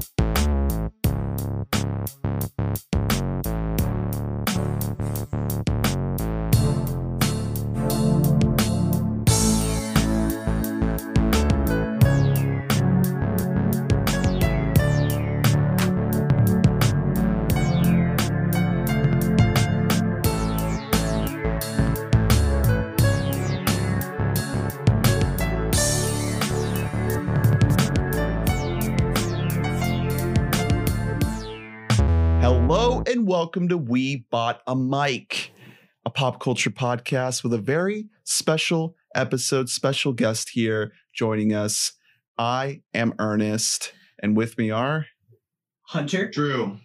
Thank you. And welcome to We Bought a Mic, a pop culture podcast with a very special episode, special guest here joining us. I am Ernest, and with me are Hunter. Drew.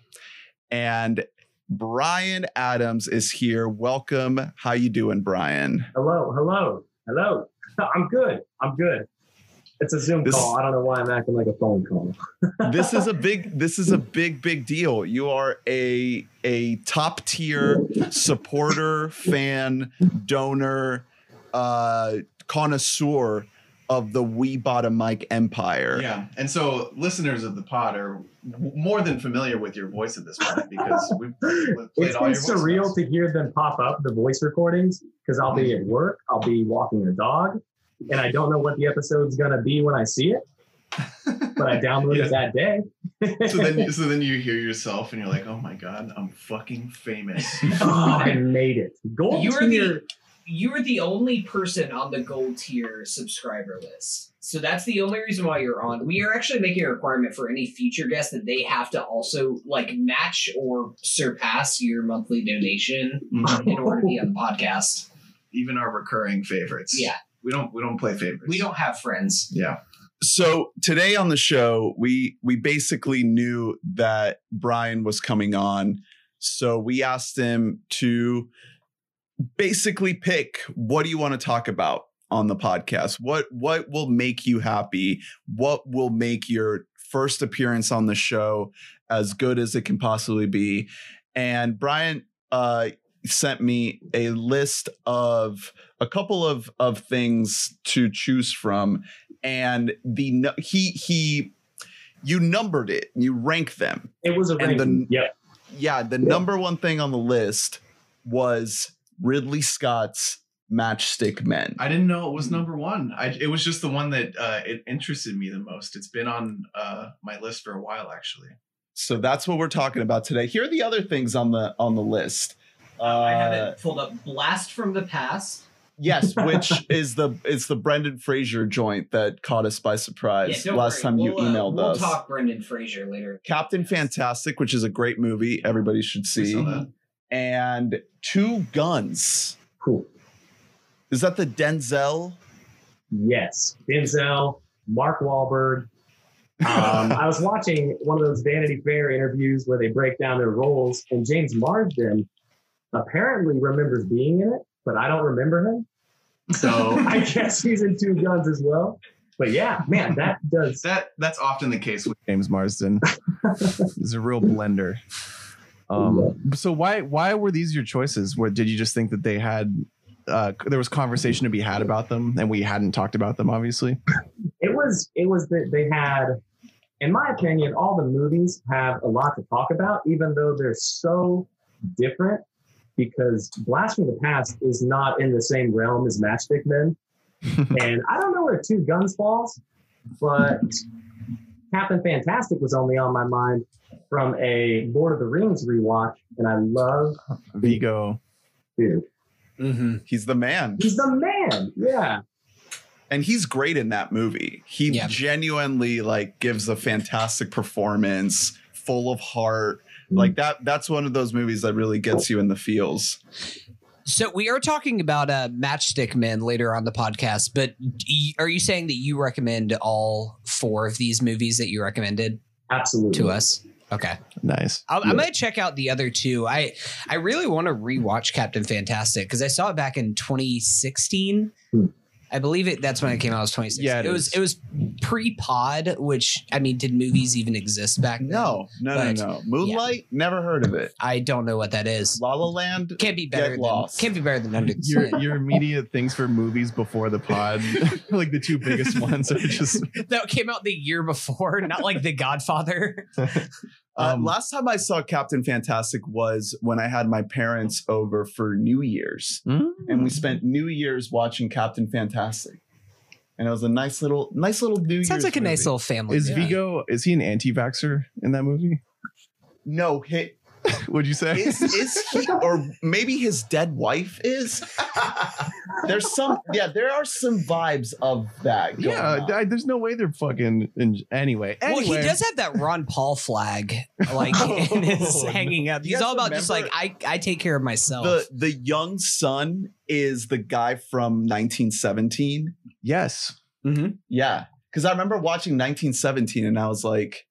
and Brian Adams is here. Welcome. How you doing, Brian? Hello, hello, hello. I'm good. I'm good. It's a Zoom This- call. I don't know why I'm acting like a phone call. This is a big this is a big big deal. You are a a top tier supporter, fan, donor, uh connoisseur of the We Bought a Mic empire. Yeah. And so listeners of the pod are more than familiar with your voice at this point because we've, we've played It's all been your surreal voice to hear them pop up, the voice recordings, because I'll be at work, I'll be walking a dog, and I don't know what the episode's going to be when I see it, but I download Yeah. it that day. so then so then you hear yourself and you're like, oh my God, I'm fucking famous. oh, I made it. Gold You are tier. the you are the only person on the gold tier subscriber list. So that's the only reason why you're on. We are actually making a requirement for any future guest that they have to also like match or surpass your monthly donation Mhm. in order to be on the podcast. Even our recurring favorites. Yeah. We don't we don't play favorites. We don't have friends. Yeah. So today on the show, we we basically knew that Brian was coming on. So we asked him to basically pick what do you want to talk about on the podcast? What what will make you happy? What will make your first appearance on the show as good as it can possibly be? And Brian uh sent me a list of a couple of of things to choose from and the nu- he he you numbered it you rank them It was a and the- ranking. Yep. yeah the number one thing on the list was ridley scott's matchstick men I didn't know it was number one. I, it was just the one that uh, it interested me the most. It's been on uh, my list for a while, actually. so that's what we're talking about today here are the other things on the on the list uh, I have it pulled up. Blast from the past. yes which is the it's the brendan fraser joint that caught us by surprise don't last worry. time you We'll, uh, emailed we'll us talk Brendan Fraser later. captain fantastic which is a great movie everybody should see and two guns Cool. Is that the Denzel? Yes, Denzel, Mark Wahlberg. Um, I was watching one of those Vanity Fair interviews where they break down their roles, and James Marsden apparently remembers being in it, but I don't remember him. So I guess he's in Two Guns as well. But yeah, man, that does. That that's often the case with James Marsden. He's a real blender. Um, so why why were these your choices? Where did you just think that they had? Uh, there was conversation to be had about them, and we hadn't talked about them. Obviously, It was. It was that they had, in my opinion, all the movies have a lot to talk about, even though they're so different. Because Blast from the Past is not in the same realm as Matchstick Men. and I don't know where Two Guns falls, but Captain Fantastic was only on my mind from a Lord of the Rings rewatch, and I love Viggo. dude. Mm-hmm. He's the man. He's the man. Yeah. and he's great in that movie. He Yeah. genuinely like gives a fantastic performance, full of heart. Like that that's one of those movies that really gets you in the feels. So we are talking about uh, Matchstick Men later on the podcast, but are you saying that you recommend all four of these movies that you recommended Absolutely. to us? Okay, Nice. I'll, I might check out the other two. I I really want to rewatch Captain Fantastic because I saw it back in 2016, Hmm. I believe it. That's when it came out. It was 26. Yeah, it it, was. It was pre-pod, which I mean, did movies even exist back then? No, no, But, no, no. Moonlight, never heard of it. I don't know what that is. La La Land, Can't be better Get than lost. can't be better than Under Your your immediate things for movies before the pod, like the two biggest ones, are just that came out the year before, not like The Godfather. Uh, Um, last time I saw Captain Fantastic was when I had my parents over for New Year's, and Mm. we spent New Year's watching Captain Fantastic, and it was a nice little, nice little New Year's. Sounds Year's like a nice little family. Is movie. Viggo is he an anti-vaxxer in that movie? No, hit Would you say? is is he or maybe his dead wife is. There's some, yeah, there are some vibes of that. Going yeah, on. I- there's no way they're fucking. In, anyway, Well, he does have that Ron Paul flag, like in his Oh, hanging up. He's all about just like I, I take care of myself. the the young son is the guy from 1917. Yes, mm-hmm. Yeah, because I remember watching 1917 and I was like,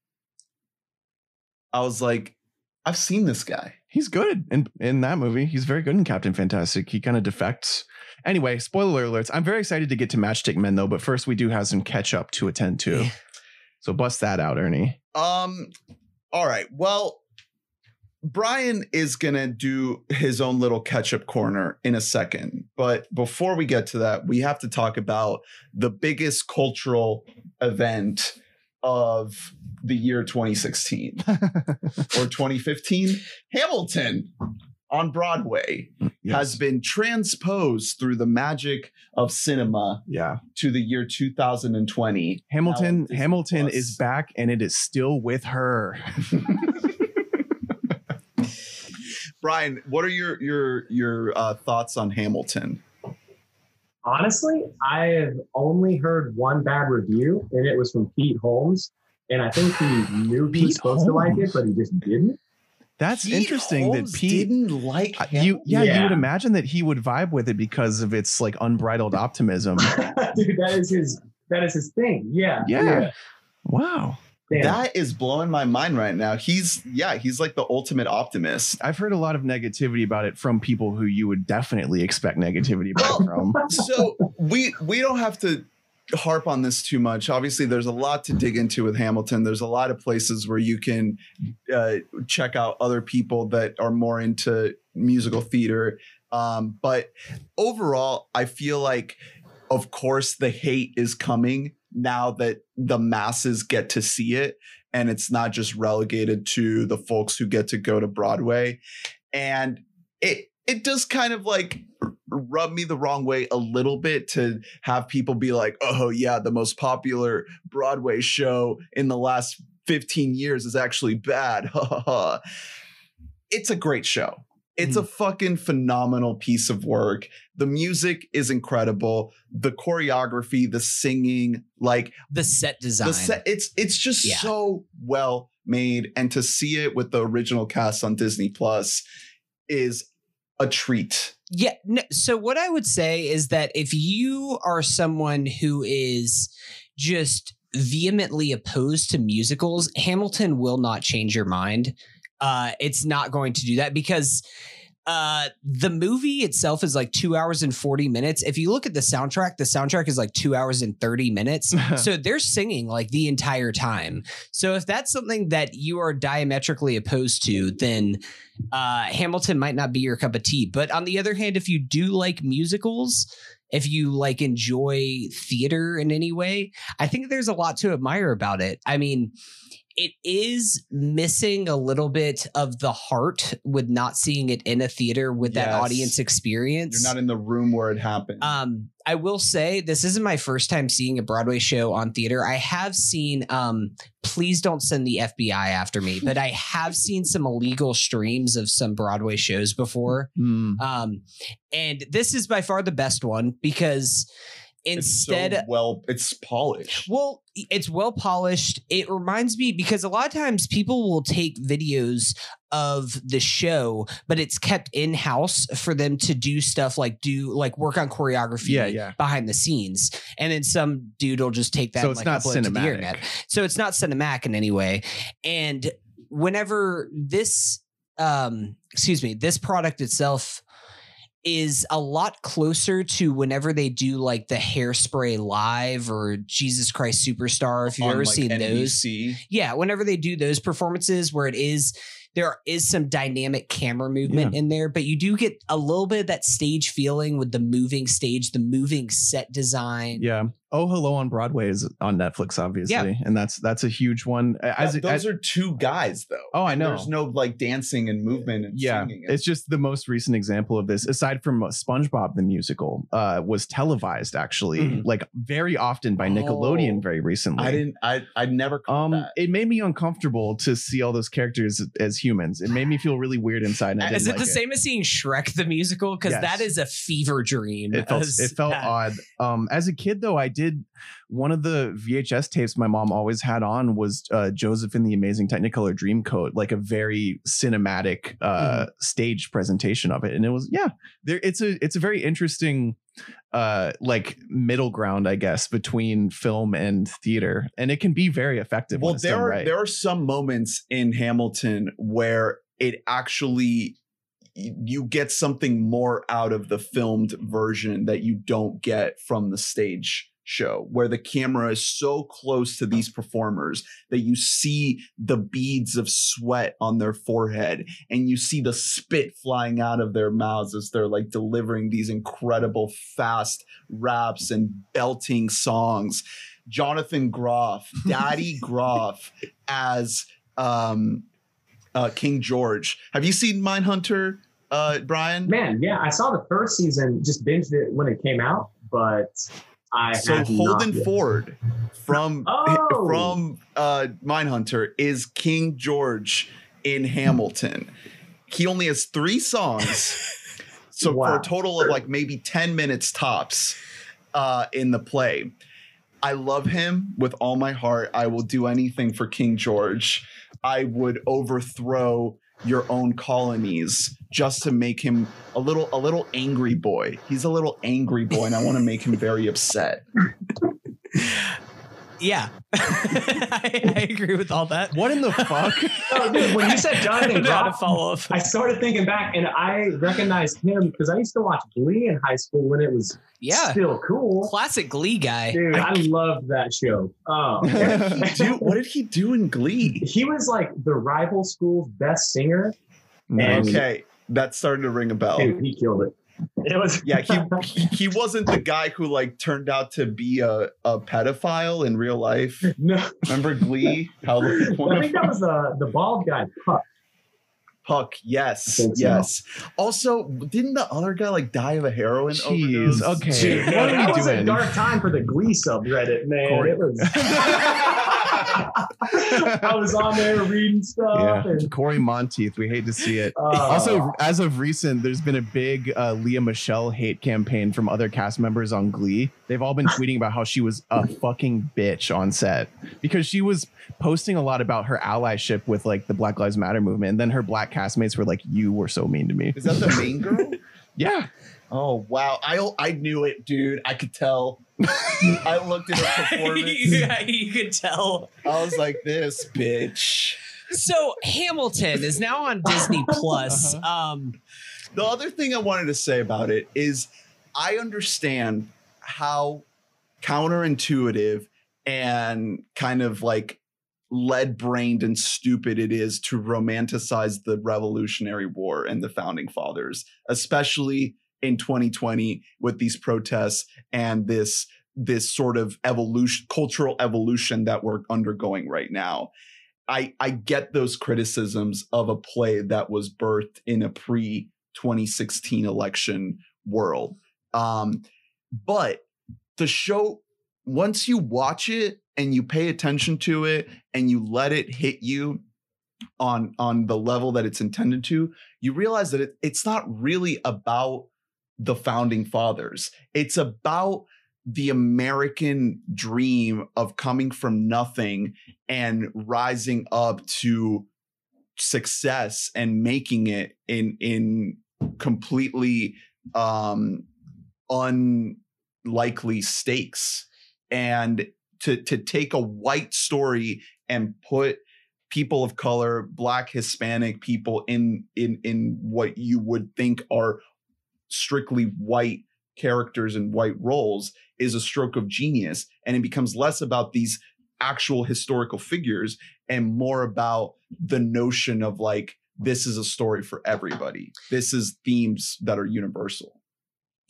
I was like, I've seen this guy. he's good in in that movie. He's very good in Captain Fantastic. He kind of defects. Anyway, spoiler alerts. I'm very excited to get to Matchstick Men though, but first we do have some catch up to attend to. Yeah. So bust that out, Ernie. Um, all right. Well, Brian is gonna do his own little catch-up corner in a second, but before we get to that, we have to talk about the biggest cultural event of the year 2016 or 2015. Hamilton on Broadway has been transposed through the magic of cinema yeah. to the year 2020. Hamilton Hamilton Plus. is back and it is still with her. Brian, what are your your your uh, thoughts on Hamilton? Honestly, I have only heard one bad review, and it was from Pete Holmes. And I think he knew he was supposed to like it, but he just didn't. That's Pete interesting Holmes that Pete didn't like Hamilton? you yeah, you would imagine that he would vibe with it because of its like unbridled optimism. Dude, that is his that is his thing. Yeah. Yeah. Wow. Damn. That is blowing my mind right now. He's yeah, he's like the ultimate optimist. I've heard a lot of negativity about it from people who you would definitely expect negativity about from. So we we don't have to harp on this too much. Obviously, there's a lot to dig into with Hamilton. There's a lot of places where you can uh, check out other people that are more into musical theater. Um, but overall, I feel like, of course, the hate is coming now that the masses get to see it, and it's not just relegated to the folks who get to go to Broadway. And it it does kind of like rub me the wrong way a little bit to have people be like, "Oh yeah, the most popular Broadway show in the last 15 years is actually bad." it's a great show. It's a hmm. fucking phenomenal piece of work. The music is incredible. The choreography, the singing, like the set design. the set it's it's just Yeah. so well made and to see it with the original cast on Disney Plus is a treat. Yeah. No, so what I would say is that if you are someone who is just vehemently opposed to musicals, Hamilton will not change your mind. Uh, it's not going to do that because uh, the movie itself is like two hours and 40 minutes. If you look at the soundtrack, the soundtrack is like two hours and 30 minutes. so they're singing like the entire time. So if that's something that you are diametrically opposed to, then uh, Hamilton might not be your cup of tea. But on the other hand, if you do like musicals, if you like enjoy theater in any way, I think there's a lot to admire about it. I mean, it is missing a little bit of the heart with not seeing it in a theater with that audience experience. You're not in the room where it happened. Um, I will say this isn't my first time seeing a Broadway show on theater. I have seen um please don't send the FBI after me, but I have seen some illegal streams of some Broadway shows before. Hmm. Um and this is by far the best one because It's so instead well, it's polished. well, it's well polished. It reminds me because a lot of times people will take videos of the show, but it's kept in house for them to do stuff like do like work on choreography Yeah, yeah. behind the scenes. And then some dude will just take that So and it's like not upload it to the cinematic. internet. So it's not cinematic in any way. And whenever this um excuse me, this product itself is a lot closer to whenever they do like the hairspray live or Jesus Christ Superstar. If you've on, ever like, seen those, yeah, whenever they do those performances where it is there is some dynamic camera movement in there, but you do get a little bit of that stage feeling with the moving stage, the moving set design. Yeah. Oh, hello on Broadway is on Netflix, obviously, Yeah. and that's that's a huge one. As, That- those as- are two guys though. oh, I know. There's no like dancing and movement and yeah, singing. it's just the most recent example of this. Aside from uh, SpongeBob the musical, uh, was televised actually, Mhm. like very often by Nickelodeon Oh. very recently. I didn't. I I never Um, that. it made me uncomfortable to see all those characters as humans. It made me feel really weird inside. And I Is didn't it the like same as seeing Shrek the musical? Because Yes. that is a fever dream. It felt it felt odd. Um, as a kid though, I did one of the VHS tapes my mom always had on was uh, Joseph in the Amazing Technicolor Dreamcoat, like a very cinematic uh, stage presentation of it, and it was yeah, there. It's a it's a very interesting uh like middle ground i guess between film and theater and it can be very effective well, there are right. there are some moments in Hamilton where it actually you get something more out of the filmed version that you don't get from the stage show where the camera is so close to these performers that you see the beads of sweat on their forehead and you see the spit flying out of their mouths as they're like delivering these incredible fast raps and belting songs Jonathan Groff, Daddy Groff as um uh King George. Have you seen Mindhunter, uh Brian? Man, yeah, I saw the first season, just binged it when it came out, but I so have Holden. Ford from Oh! from uh Mindhunter is King George in Hamilton. He only has 3 songs. So for a total of like maybe 10 minutes tops uh in the play. I love him with all my heart. I will do anything for King George. I would overthrow your own colonies just to make him a little a little angry boy. He's a little angry boy and I want to make him very upset. Yeah, I, I agree with all that. what in the fuck Oh, dude, when you said I Jonathan don't to Groff, follow up. I started thinking back and I recognized him because I used to watch Glee in high school when it was Yeah, still cool. classic Glee guy. Dude, I loved that show. Oh, Dude, what did he do in Glee? he was like the rival school's best singer. Okay, that started to ring a bell. Dude, he killed it. It was Yeah, he, he he wasn't the guy who like turned out to be a, a pedophile in real life. no. Remember Glee? How like, one I of think that was the the bald guy. Puck. Puck, yes, I think so. yes. Also, didn't the other guy like die of a heroin Jeez, overdose? okay. Dude, What are we that was a dark time for the Glee subreddit, man. Cory. It was. I was on there reading stuff, yeah and cory monteith we hate to see it uh, also, as of recent, there's been a big uh, Lea Michele hate campaign from other cast members on Glee. They've all been tweeting about how she was a fucking bitch on set because she was posting a lot about her allyship with like the Black Lives Matter movement. And then her black castmates were like, "You were so mean to me." Is that the main girl? Yeah, Oh wow, I I knew it, dude. I could tell. I looked at her performance. yeah, you could tell. I was like, "This bitch." So Hamilton is now on Disney Plus. Uh-huh. Um, The other thing I wanted to say about it is I understand how counterintuitive and kind of like lead brained and stupid it is to romanticize the Revolutionary War and the founding fathers, especially in 2020 with these protests and this this sort of evolution cultural evolution that we're undergoing right now. I I get those criticisms of a play that was birthed in a pre 2016 election world. Um, but the show, once you watch it and you pay attention to it and you let it hit you on on the level that it's intended to, you realize that it, it's not really about the founding fathers. It's about the American dream of coming from nothing and rising up to success and making it in in completely um unlikely stakes and to to take a white story and put people of color black hispanic people in in in what you would think are strictly white characters and white roles is a stroke of genius and it becomes less about these actual historical figures and more about the notion of like this is a story for everybody. This is themes that are universal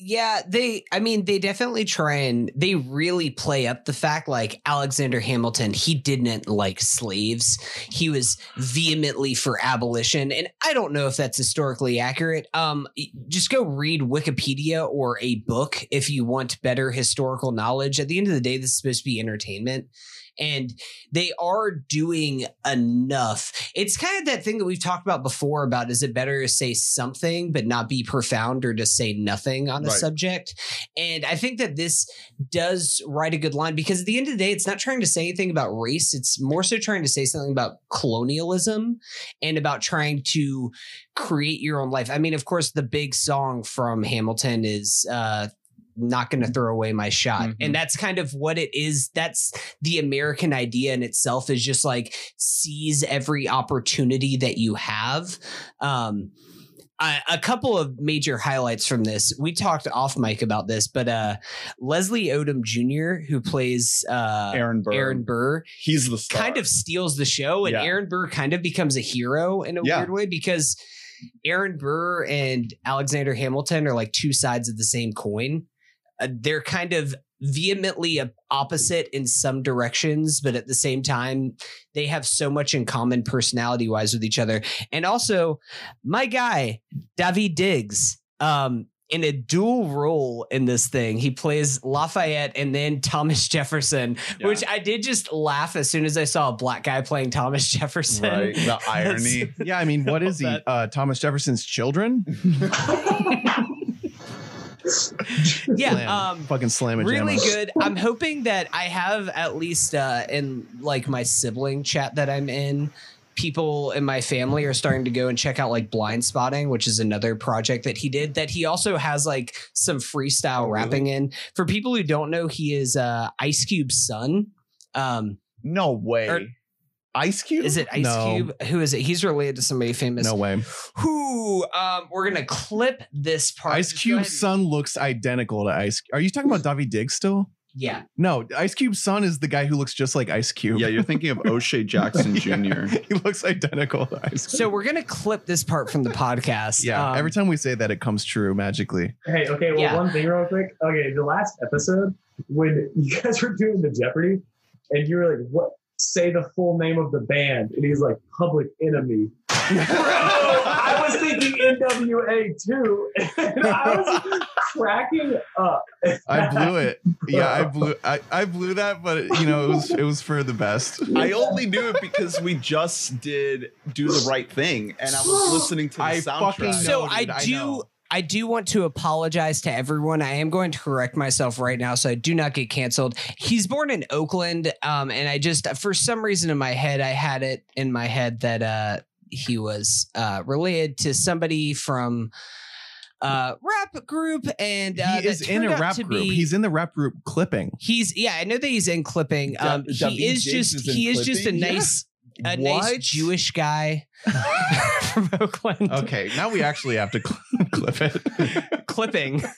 Yeah, they I mean they definitely try and they really play up the fact like Alexander Hamilton, he didn't like slaves. He was vehemently for abolition and I don't know if that's historically accurate. Um just go read Wikipedia or a book if you want better historical knowledge. At the end of the day this is supposed to be entertainment and they are doing enough. It's kind of that thing that we've talked about before about is it better to say something but not be profound or to say nothing on a Right. subject? And I think that this does write a good line because at the end of the day, it's not trying to say anything about race. It's more so trying to say something about colonialism and about trying to create your own life. I mean, of course, the big song from Hamilton is uh not going to throw away my shot. Mhm. And that's kind of what it is. That's the American idea in itself is just like seize every opportunity that you have. Um, a couple of major highlights from this. We talked off mic about this, but uh, Leslie Odom Jr., who plays uh, aaron burr Aaron Burr, he's the star. kind of steals the show, and Yeah. Aaron Burr kind of becomes a hero in a Yeah. weird way because Aaron Burr and Alexander Hamilton are like two sides of the same coin. Uh, they're kind of vehemently opposite in some directions, but at the same time, they have so much in common personality wise with each other. And also, my guy, Daveed Diggs, um, in a dual role in this thing, he plays Lafayette and then Thomas Jefferson, Yeah. which I did just laugh as soon as I saw a black guy playing Thomas Jefferson. right the irony Yeah, I mean, what is he? Uh, Thomas Jefferson's children? Yeah, Slam. um, Fucking slam and really good. I'm hoping that I have at least uh, in like my sibling chat that I'm in. People in my family are starting to go and check out like Blindspotting, which is another project that he did. That he also has like some freestyle Oh, really? rapping in. For people who don't know, he is uh, Ice Cube's son. Um, no way Or- ice cube is it Ice No. Cube? Who is it? He's related to somebody famous. No way. Who? Um, we're gonna clip this part. Ice Just go Cube's son looks identical to Ice. Are you talking about Daveed Diggs still? Yeah. No, Ice Cube's son is the guy who looks just like Ice Cube. yeah you're thinking of o'shea jackson Yeah. jr he looks identical to Ice Cube. So we're gonna clip this part from the podcast. yeah, Um, every time we say that, it comes true magically. Hey, okay, well, Yeah. one thing real quick. Okay, the last episode, when you guys were doing the Jeopardy, and you were like, what? Say the full name of the band. And he's like, Public Enemy. Bro, I was thinking NWA too. And I was cracking up. I blew it. Yeah, I blew. I, I blew that, but you know, it was it was for the best. I only knew it because we just did do the right thing, and I was listening to the I soundtrack. fucking know. so I dude, I do know. I do want to apologize to everyone. I am going to correct myself right now so I do not get canceled. He's born in Oakland, um, and I just for some reason in my head I had it in my head that uh, he was uh, related to somebody from uh rap group and uh, he is in a rap group. be- He's in the rap group clipping. He's yeah, I know that he's in clipping. Um, Daveed he is Diggs just is he is just a Clipping? Yeah. nice a nice Jewish guy from Oakland. Okay, now we actually have to cl- clip it. clipping.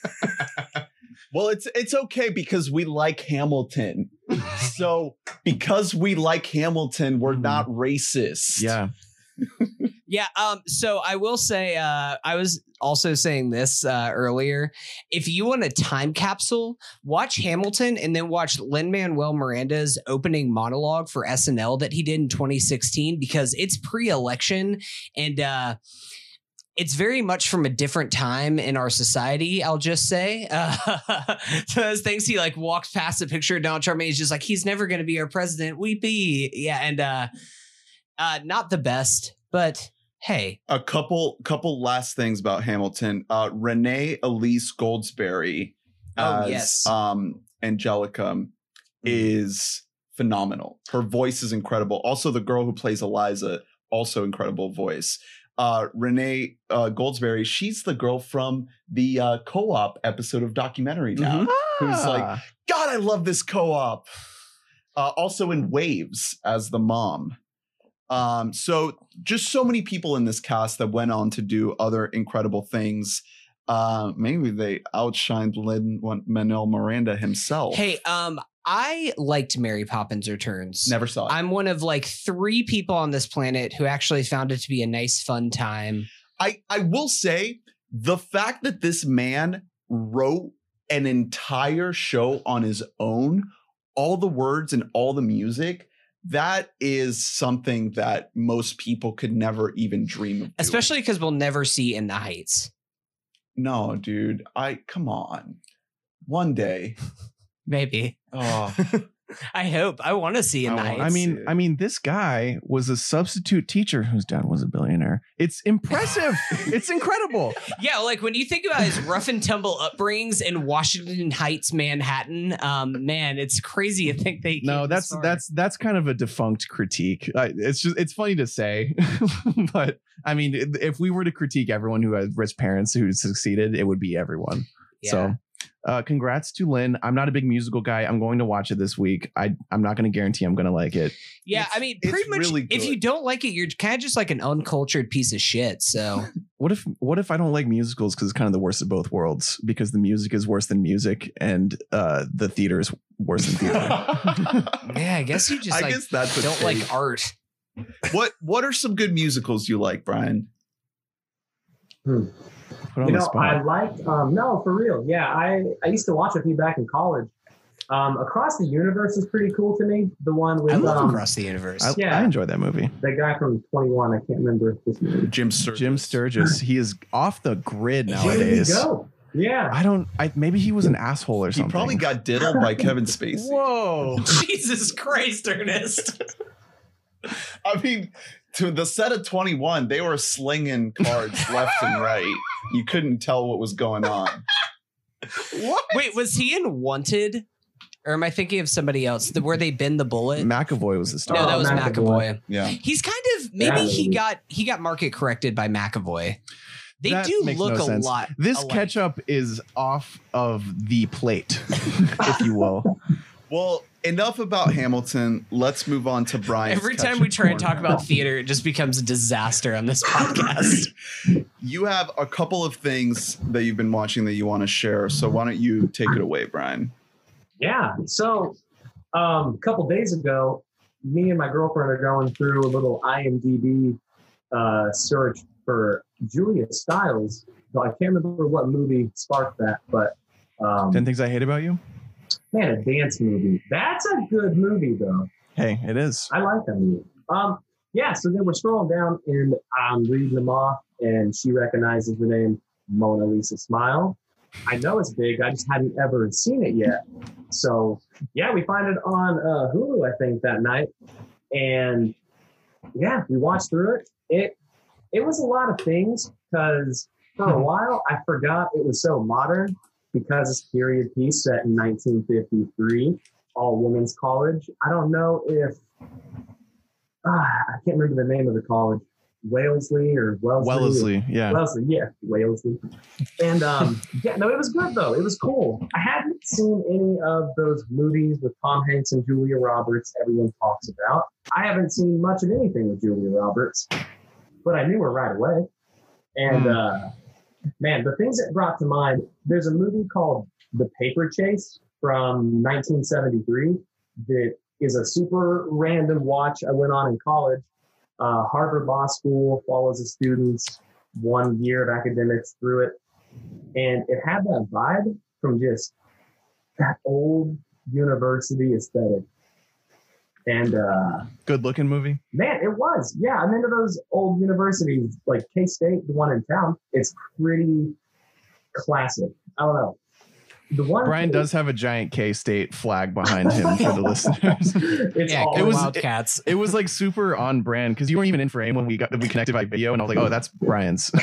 Well, it's it's okay because we like Hamilton. so because we like Hamilton, we're Mhm. not racist. Yeah, Yeah. Um. So I will say, uh, I was also saying this uh, earlier. If you want a time capsule, watch Hamilton and then watch Lin Manuel Miranda's opening monologue for SNL that he did in 2016 because it's pre-election and. uh it's very much from a different time in our society. I'll just say, uh, those things he like walks past a picture of Donald Trump and he's just like, he's never going to be our president. We be, yeah, and uh, uh, not the best, but hey, A couple couple last things about Hamilton. Uh Renee Elise Goldsberry Oh, as yes. um Angelica is phenomenal. Her voice is incredible. Also the girl who plays Eliza, also incredible voice. Uh Renee uh Goldsberry, she's the girl from the uh co-op episode of documentary now. Who's like, Ah. God, I love this co-op. Uh, also in Waves as the mom. Um, so just so many people in this cast that went on to do other incredible things. Uh, maybe they outshined Lin Manuel Miranda himself. Hey, um, I liked Mary Poppins Returns. never saw it. I'm one of like three people on this planet who actually found it to be a nice, fun time. I I will say the fact that this man wrote an entire show on his own, all the words and all the music, that is something that most people could never even dream of. Especially because we'll never see In the Heights. no, dude. I come on. One day. Maybe. Oh, I hope. I want to see In the I Heights. I mean. I mean, this guy was a substitute teacher whose dad was a billionaire. It's impressive. it's incredible. yeah, like when you think about his rough and tumble upbringings in Washington Heights, Manhattan, um, man, it's crazy to think they. No, that's that's that's kind of a defunct critique. It's just it's funny to say, but I mean, if we were to critique everyone who has rich parents who succeeded, it would be everyone. Yeah. So, uh, congrats to Lin. I'm not a big musical guy. I'm going to watch it this week. I I'm not going to guarantee I'm going to like it. Yeah, It's- I mean, pretty much. really if you don't like it, you're kind of just like an uncultured piece of shit. So What if what if I don't like musicals because it's kind of the worst of both worlds because the music is worse than music and uh, the theater is worse than theater. yeah, I guess you just I like guess that's a don't thing. like art. what what are some good musicals you like, Brian? Put on you the know, spot. I liked. Um, no, for real. Yeah, I I used to watch a few back in college. Um, Across the Universe is pretty cool to me. The one with I love um, Across the Universe. I, yeah. I enjoyed that movie. the guy from Twenty One. I can't remember his name. Jim Sturgess. Jim Sturgess. He is off the grid There nowadays. you go. Yeah. I don't. I maybe he was an asshole or something. He something. probably got diddled by Kevin Spacey. Whoa. Jesus Christ, Ernest. I mean, to the set of 21, they were slinging cards left and right. You couldn't tell what was going on. What? Wait, was he in Wanted? Or am I thinking of somebody else? The, where they bend the bullet? McAvoy was the star. no, that Oh, was McAvoy. McAvoy. Yeah. He's kind of maybe Yeah. he got he got market corrected by McAvoy. They That do makes look no a sense. lot. This alike. ketchup is off of the plate, if you will. Well, enough about Hamilton. Let's move on to Brian. Every time we try and talk about theater, it just becomes a disaster on this podcast. you have a couple of things that you've been watching that you want to share. So why don't you take it away, Brian? Yeah. So um, a couple days ago, me and my girlfriend are going through a little IMDb uh, search for Julia Stiles. So I can't remember what movie sparked that, but um, Ten things I hate about you. Man, a dance movie. That's a good movie, though. Hey, it is. I like that movie. Um, yeah. So then we're scrolling down, and I'm reading them off, and she recognizes the name Mona Lisa Smile. I know it's big. I just hadn't ever seen it yet. So yeah, we find it on uh, Hulu, I think, that night, and yeah, we watched through it. It it was a lot of things because for a while I forgot it was so modern because it's period piece set in 1953, all women's college. I don't know if ah, I can't remember the name of the college, Walesley or Wellesley. or- Wellesley. Yeah. Wellesley, yeah, Walesley. And um, yeah, no, it was good though. It was cool. I hadn't seen any of those movies with Tom Hanks and Julia Roberts everyone talks about. I haven't seen much of anything with Julia Roberts, but I knew her right away. And Hmm. uh, man, the things that brought to mind. There's a movie called The Paper Chase from 1973 that is a super random watch I went on in college. Uh, Harvard Law School follows the students one year of academics through it. And it had that vibe from just that old university aesthetic. And uh, Good looking movie. man, it was. Yeah, I'm into those old universities like K State, the one in town. It's pretty classic. I don't know. The one Brian does have a giant K State flag behind him for the listeners. It's yeah, all it was- Wildcats. It was like super on brand because you weren't even in frame when we got we connected by video, and I was like, "Oh, that's Brian's."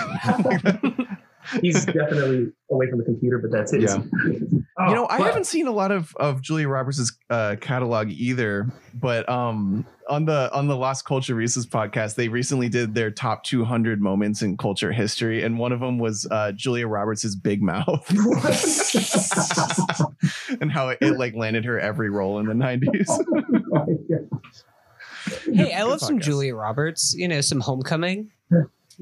he's definitely away from the computer, but that's his. Yeah. Oh, you know, I but- haven't seen a lot of of Julia Roberts' uh, catalog either, but um, on the on the Lost Culture Reese's podcast, they recently did their top 200 moments in culture history, and one of them was uh, Julia Roberts' big mouth and how it, it like landed her every role in the 90s. Hey, I love some. Julia Roberts. You know, some Homecoming.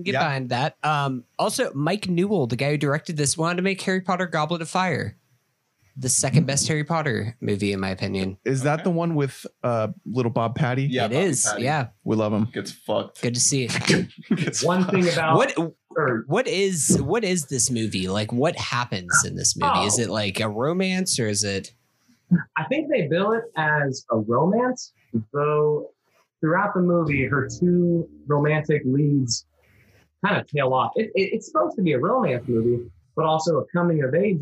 Get Yeah. behind that. Um, also, Mike Newell, the guy who directed this, wanted to make Harry Potter Goblet of Fire the second best Harry Potter movie, in my opinion. Is that Okay. the one with uh little Bob Patty? Yeah, it Bobby is. Patty Yeah. We love him. Gets fucked. Good to see it. One fucked. thing about What or what is what is this movie? Like what happens in this movie? Is Oh. it like a romance or is it I think they bill it as a romance, though throughout the movie, her two romantic leads kind of tail off. It, it, it's supposed to be a romance movie, but also a coming of age.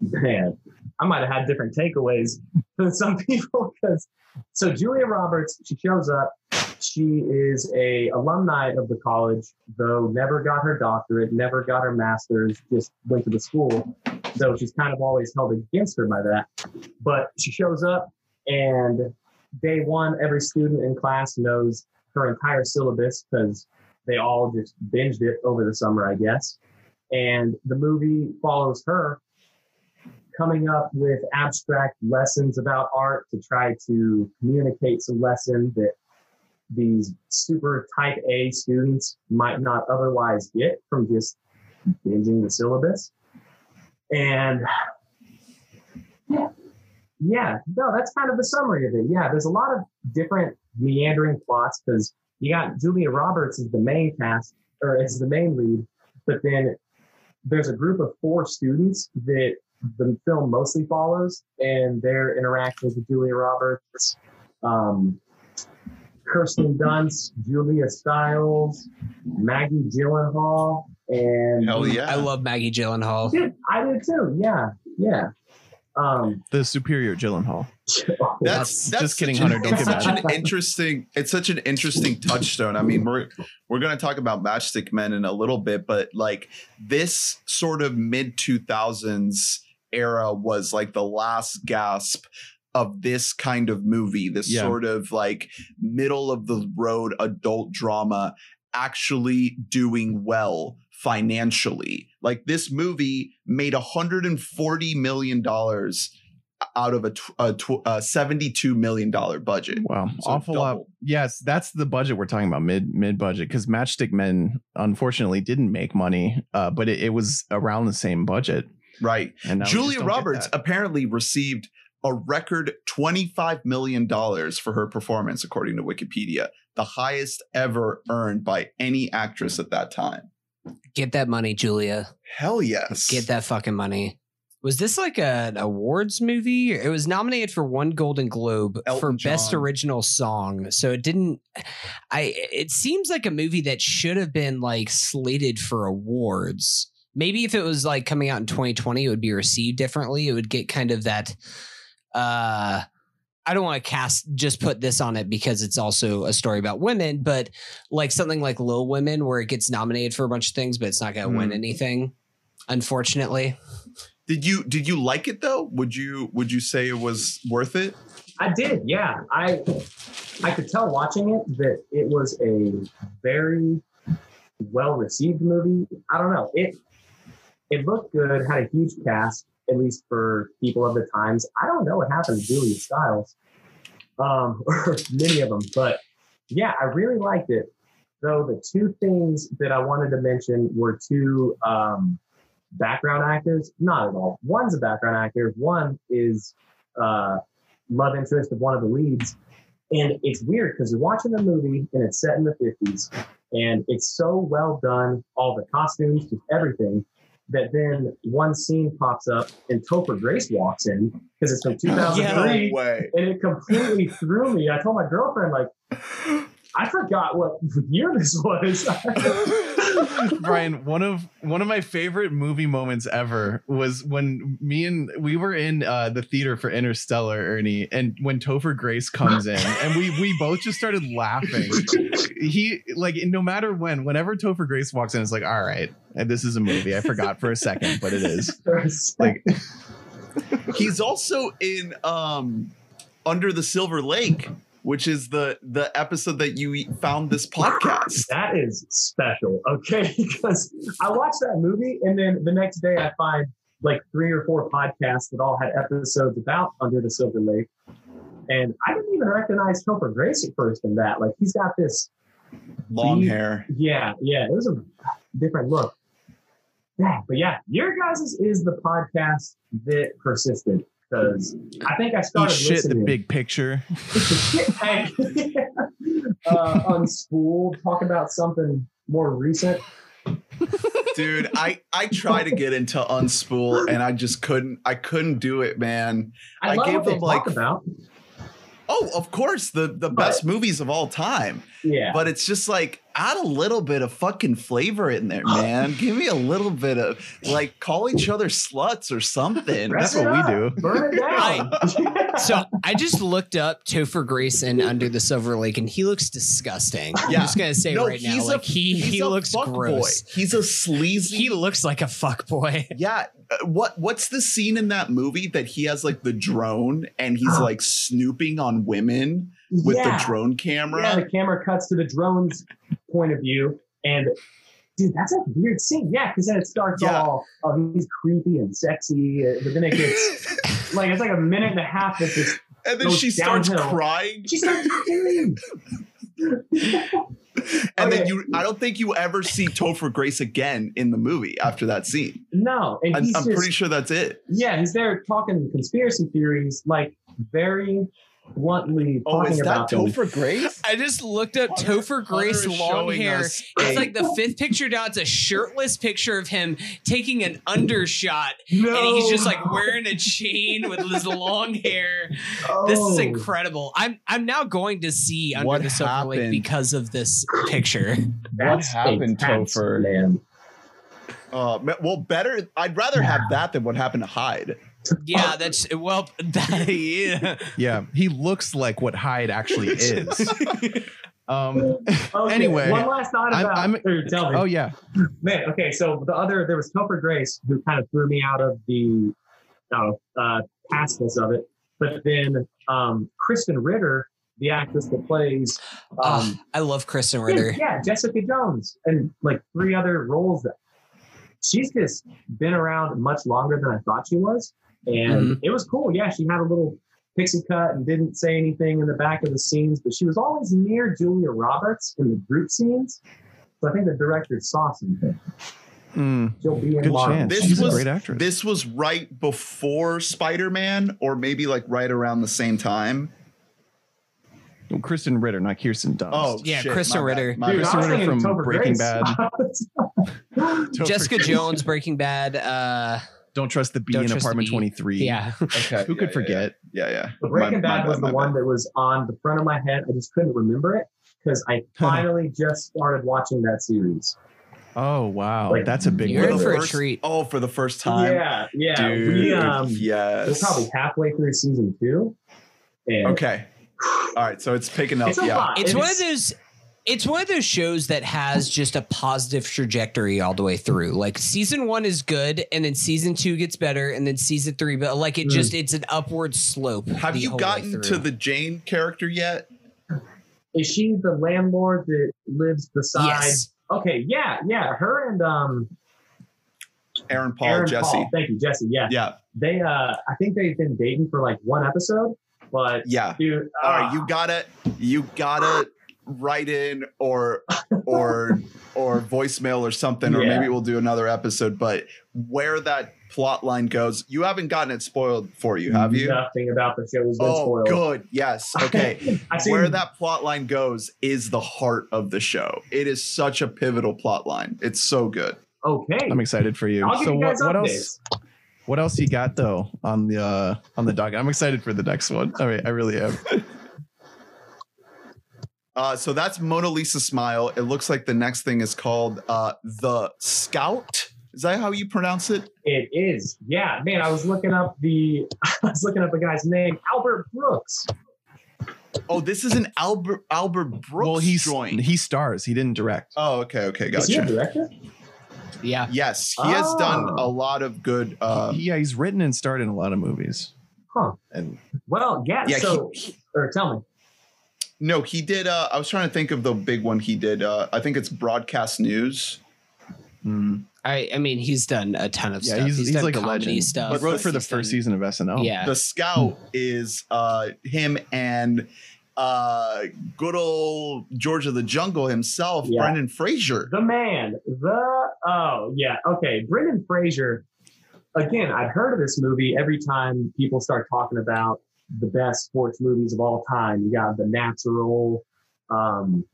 Man, I might have had different takeaways than some people because so Julia Roberts, she shows up. She is a alumni of the college, though never got her doctorate, never got her master's, just went to the school. So she's kind of always held against her by that. But she shows up, and day one, every student in class knows her entire syllabus because they all just binged it over the summer, I guess. And the movie follows her coming up with abstract lessons about art to try to communicate some lesson that these super type A students might not otherwise get from just binging the syllabus. And yeah, no, that's kind of the summary of it. Yeah, there's a lot of different meandering plots because you got Julia Roberts as the main cast or as the main lead, but then there's a group of four students that the film mostly follows and their interactions with Julia Roberts, um, Kirsten Dunst, Julia Stiles, Maggie Gyllenhaal, and Hell yeah. I love Maggie Gyllenhaal. Dude, I did too. Yeah, yeah. Um, The superior Gyllenhaal. That's, That's- that's just kidding, such an- Hunter, don't it's get such mad. an interesting. It's such an interesting touchstone. I mean, we're we're gonna talk about Matchstick Men in a little bit, but like this sort of mid two thousands era was like the last gasp of this kind of movie. This Yeah. sort of like middle of the road adult drama actually doing well financially. Like this movie made 140 million dollars out of a, tw- a, tw- a 72 million dollar budget. Wow, So awful lot. Yes, that's the budget we're talking about mid mid budget because Matchstick Men unfortunately didn't make money, uh, but it, it was around the same budget. Right. And now we just Julia Roberts apparently received a record 25 million dollars for her performance according to Wikipedia, the highest ever earned by any actress at that time. Get that money, Julia. Hell yes. Get that fucking money. Was this like an awards movie? It was nominated for one Golden Globe Elton for best original song. So it didn't I it seems like a movie that should have been like slated for awards. Maybe if it was like coming out in 2020 it would be received differently. It would get kind of that uh I don't want to cast just put this on it because it's also a story about women, but like something like Little Women where it gets nominated for a bunch of things but it's not going to win Hmm. anything unfortunately. Did you did you like it though? Would you would you say it was worth it? I did, yeah. I I could tell watching it that it was a very well received movie. I don't know. It it looked good, had a huge cast, at least for people of the times. I don't know what happened to Julia Stiles. Um, or many of them, but yeah, I really liked it. Though the two things that I wanted to mention were two um, background actors. Not at all. One's a background actor. One is uh, love interest of one of the leads. And it's weird because you're watching the movie and it's set in the 50s and it's so well done, all the costumes, just everything, that then one scene pops up and Topher Grace walks in because it's from 2003 No way. and it completely threw me. I told my girlfriend, like, I forgot what year this was. Brian, one of one of my favorite movie moments ever was when me and we were in uh, the theater for Interstellar, Ernie, and when Topher Grace comes in, and we we both just started laughing. He like no matter when, whenever Topher Grace walks in, it's like, all right, this is a movie. I forgot for a second, but it is. Like He's also in um Under the Silver Lake, which is the the episode that you found this podcast. That is special, okay? Because I watched that movie and then the next day I find like three or four podcasts that all had episodes about Under the Silver Lake. And I didn't even recognize Topher Grace at first in that. Like he's got this Long The- hair. Yeah, yeah, it was a different look. Yeah, but yeah, your guys' is the podcast that persisted because I think I Eat started shit the big picture. Hey, uh, unspooled, talk about something more recent. Dude, I I try to get into Unspool and I just couldn't I couldn't do it, man. I, I love gave what they them, like, talk about. Oh, of course, the the But- best movies of all time. Yeah, But it's just like add a little bit of fucking flavor in there, man. Give me a little bit of like call each other sluts or something. That's what we do. Burn it down. So I just looked up Topher Grayson under the Silver Lake, and he looks disgusting. I'm just gonna say No, right now, he's a- like he He's he a looks fuck gross. Boy. He's a sleazy. He looks like a fuck boy. yeah. uh, What what's the scene in that movie that he has like the drone and he's like snooping on women with yeah. the drone camera? Yeah, the camera cuts to the drone's point of view, and dude, that's a weird scene. Yeah, because then it starts Yeah. all, oh, he's creepy and sexy, uh, but then it gets like it's like a minute and a half that just and then goes she starts downhill. crying. she starts crying. And then you I don't think you ever see Topher Grace again in the movie after that scene. No, and I'm, I'm just, pretty sure that's it. yeah, he's there talking conspiracy theories, like very bluntly Oh, talking is that about. Topher Grace? I just looked up Topher Grace Hunter long hair. us It's a- like the fifth picture down. It's a shirtless picture of him taking an undershot, No. and he's just like wearing a chain with his long hair. This is Oh. incredible. I'm I'm now going to see Under What the Silver Lake because of this picture. That's happened, intense, Topher? Man. Uh, well, better. I'd rather have that than what happened to Hyde. Yeah, that's well. That, yeah. Yeah, he looks like what Hyde actually is. um, Okay, Anyway, one last thought I'm- about. I'm- or tell me. oh yeah, Man, okay, so the other there was Topher Grace who kind of threw me out of the no, uh pastness of it. But then um Krysten Ritter, the actress that plays um Oh, I love Krysten yeah, Ritter. yeah, Jessica Jones and like three other roles that she's just been around much longer than I thought she was. And it was cool. Yeah, she had a little pixie cut and didn't say anything in the back of the scenes, but she was always near Julia Roberts in the group scenes. So I think the director saw something. Mm, She'll be in good Marvel. chance. This She's was- a great actress. This was right before Spider Man, or maybe like right around the same time. Well, Krysten Ritter, not Kirsten Dunst. Oh, Yeah, shit, Krysten my bad, Ritter. my Dude, bad. Ritter from Breaking Grace. Topher Jessica Jones, Breaking Bad. Uh, Don't trust the bee Don't in apartment 23. yeah. Okay, Who yeah, could yeah, forget? Yeah, yeah. The Breaking My- my Bad was bad, the my one bad. that was on the front of my head. I just couldn't remember it because I finally just started watching that series. Oh wow, Like, that's a big You're For in the one. for a first- treat. Oh, for the first time. Yeah, yeah. Dude, we um yes. we're probably halfway through season two. And Okay. All right, so it's picking up. It's a yeah. lot. It's And one of those. It's one of those shows that has just a positive trajectory all the way through. Like season one is good, and then season two gets better, and then season three, but like it Mm. just it's an upward slope. Have you gotten to the Jane character yet? Is she the landlord that lives beside? Yes. Okay, yeah, yeah. Her and um Aaron Paul, Aaron Jesse. Paul. Thank you, Jesse. Yeah. Yeah, They uh I think they've been dating for like one episode, but yeah. dude, All uh, right, you gotta, you gotta write in or or or voicemail or something, or Yeah. maybe we'll do another episode. But where that plot line goes, you haven't gotten it spoiled for you, have you? Nothing about the show has been Oh, spoiled. good. Yes. Okay. Seen Where that plot line goes is the heart of the show. It is such a pivotal plot line. It's so good. okay. I'm excited for you. I'll give so you what, guys what updates. else? What else you got though on the uh on the docket? I'm excited for the next one. I mean, I really am. Uh, so that's Mona Lisa Smile. It looks like the next thing is called uh, The Scout. Is that how you pronounce it? It is. Yeah, man, I was looking up the I was looking up the guy's name, Albert Brooks. Oh, this is an Albert Albert Brooks well, he's joint. he stars. He didn't direct. oh, okay, okay, gotcha. Is he a gotcha. director? Yeah. Yes, he has done Oh. a lot of good. Uh, yeah, he's written and starred in a lot of movies. Huh. And Well, yeah, yeah, so he, or tell me. No, he did. Uh, I was trying to think of the big one he did. Uh, I think it's Broadcast News. mm, I I mean he's done a ton of yeah, stuff. he's, he's, done like a comedy legend. stuff. But wrote for the first done- season of SNL. Yeah. The Scout is uh, him and uh, good old George of the Jungle himself, Yeah. Brendan Fraser. The man, the oh yeah, okay. Brendan Fraser. Again, I've heard of this movie every time people start talking about the best sports movies of all time. You got The Natural. Um,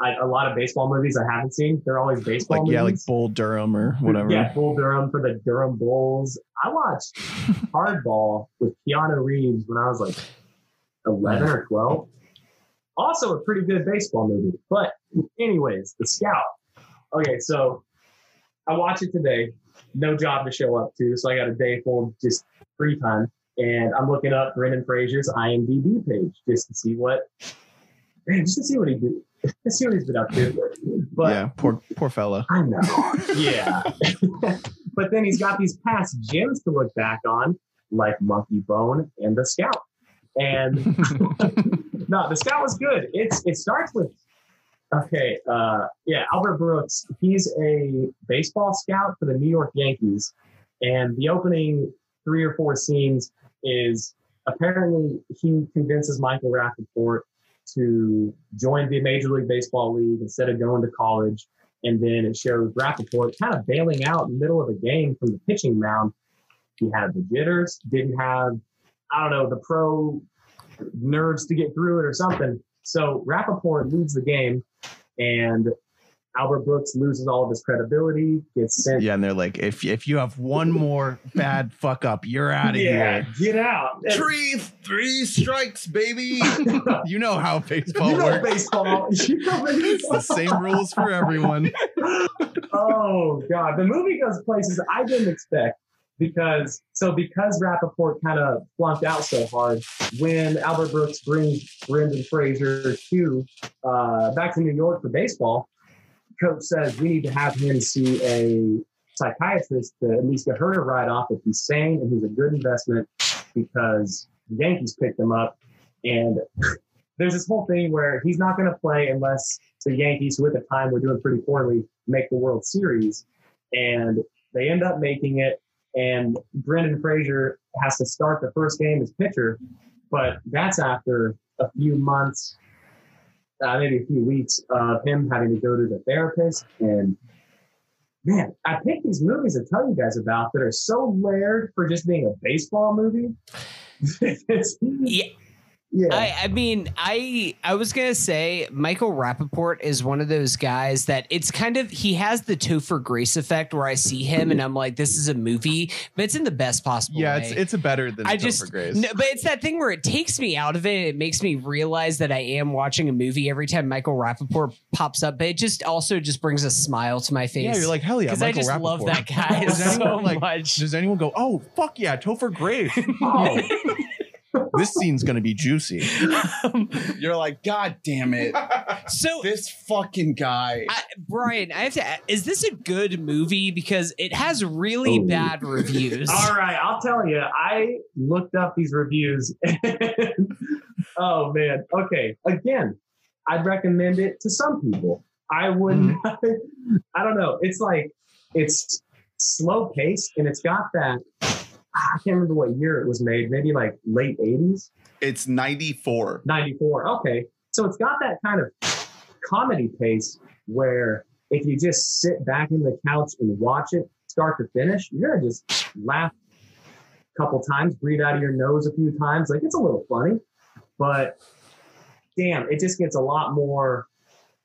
I, a lot of baseball movies I haven't seen. They're always baseball Like movies. yeah, like Bull Durham or whatever. Yeah, Bull Durham for the Durham Bulls. I watched Hardball with Keanu Reeves when I was like 11 or 12. Also a pretty good baseball movie. But anyways, The Scout. Okay, so I watch it today. No job to show up to, so I got a day full of just free time. And I'm looking up Brendan Fraser's IMDb page just to see what, man, just to see what he did, to see what he's been up to. But yeah, poor poor fella. I know. Yeah. but then he's got these past gems to look back on, like Monkey Bone and The Scout. And no, The Scout was good. It's it starts with okay, uh yeah, Albert Brooks. He's a baseball scout for the New York Yankees. And the opening three or four scenes is apparently he convinces Michael Rapaport to join the Major League Baseball League instead of going to college. And then it shows Rapaport kind of bailing out in the middle of a game from the pitching mound. He had the jitters, didn't have, I don't know, the pro nerves to get through it or something. So Rapaport leads the game, and Albert Brooks loses all of his credibility, gets sent. Yeah, and they're like, if if you have one more bad fuck up, you're out of Yeah, here. get out. Three, three strikes, baby. You know how baseball you know works. baseball. You know It's the same rules for everyone. oh god, the movie goes places I didn't expect because so because Rapaport kind of flunked out so hard when Albert Brooks brings Brendan Fraser to uh, back to New York for baseball, coach says we need to have him see a psychiatrist to at least get her to write off if he's sane and he's a good investment because the Yankees picked him up and there's this whole thing where he's not going to play unless the Yankees, who at the time were doing pretty poorly, make the World Series. And they end up making it. And Brendan Fraser has to start the first game as pitcher, but that's after a few months, uh, maybe a few weeks of him having to go to the therapist. And man, I picked these movies to tell you guys about that are so layered for just being a baseball movie. Yeah. Yeah. I, I mean, I I was gonna say Michael Rapaport is one of those guys that it's kind of he has the Topher Grace effect where I see him and I'm like, this is a movie, but it's in the best possible Yeah, way. it's it's a better than I Topher just Grace. no, but it's that thing where it takes me out of it. It makes me realize that I am watching a movie every time Michael Rapaport pops up. But it just also just brings a smile to my face. yeah, you're like hell yeah, because I just love that guy Does so anyone, like, much. Does anyone go, oh fuck yeah, Topher Grace? Oh. This scene's gonna be juicy. Um, You're like, God damn it. So This fucking guy. I, Brian, I have to. a- Is this a good movie? Because it has really Oh. bad reviews. All right, I'll tell you. I looked up these reviews. And, oh man. Okay. Again, I'd recommend it to some people. I wouldn't. Mm-hmm. I don't know. It's like it's slow paced, and it's got that. I can't remember what year it was made. Maybe like late '80s, It's 94. '94. Okay, so it's got that kind of comedy pace where if you just sit back in the couch and watch it start to finish, you're gonna just laugh a couple times, breathe out of your nose a few times. Like it's a little funny, but damn, it just gets a lot more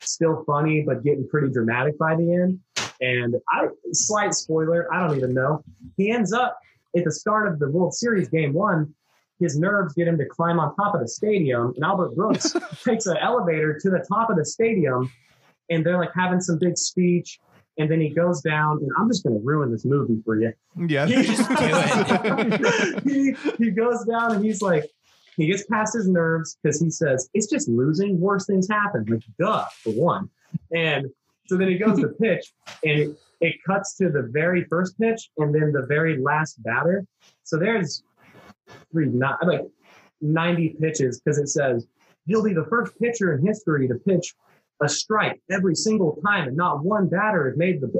still funny, but getting pretty dramatic by the end. And I slight spoiler, I don't even know. He ends up at the start of the World Series game one, his nerves get him to climb on top of the stadium, and Albert Brooks takes an elevator to the top of the stadium, and they're like having some big speech. And then he goes down, and I'm just going to ruin this movie for you. Yeah, He, he, he goes down and he's like, he gets past his nerves because he says, it's just losing. Worse things happen. Like, duh, for one. And so then he goes to pitch and it, it cuts to the very first pitch and then the very last batter. So there's three, not like 90 pitches because it says he'll be the first pitcher in history to pitch a strike every single time and not one batter has made the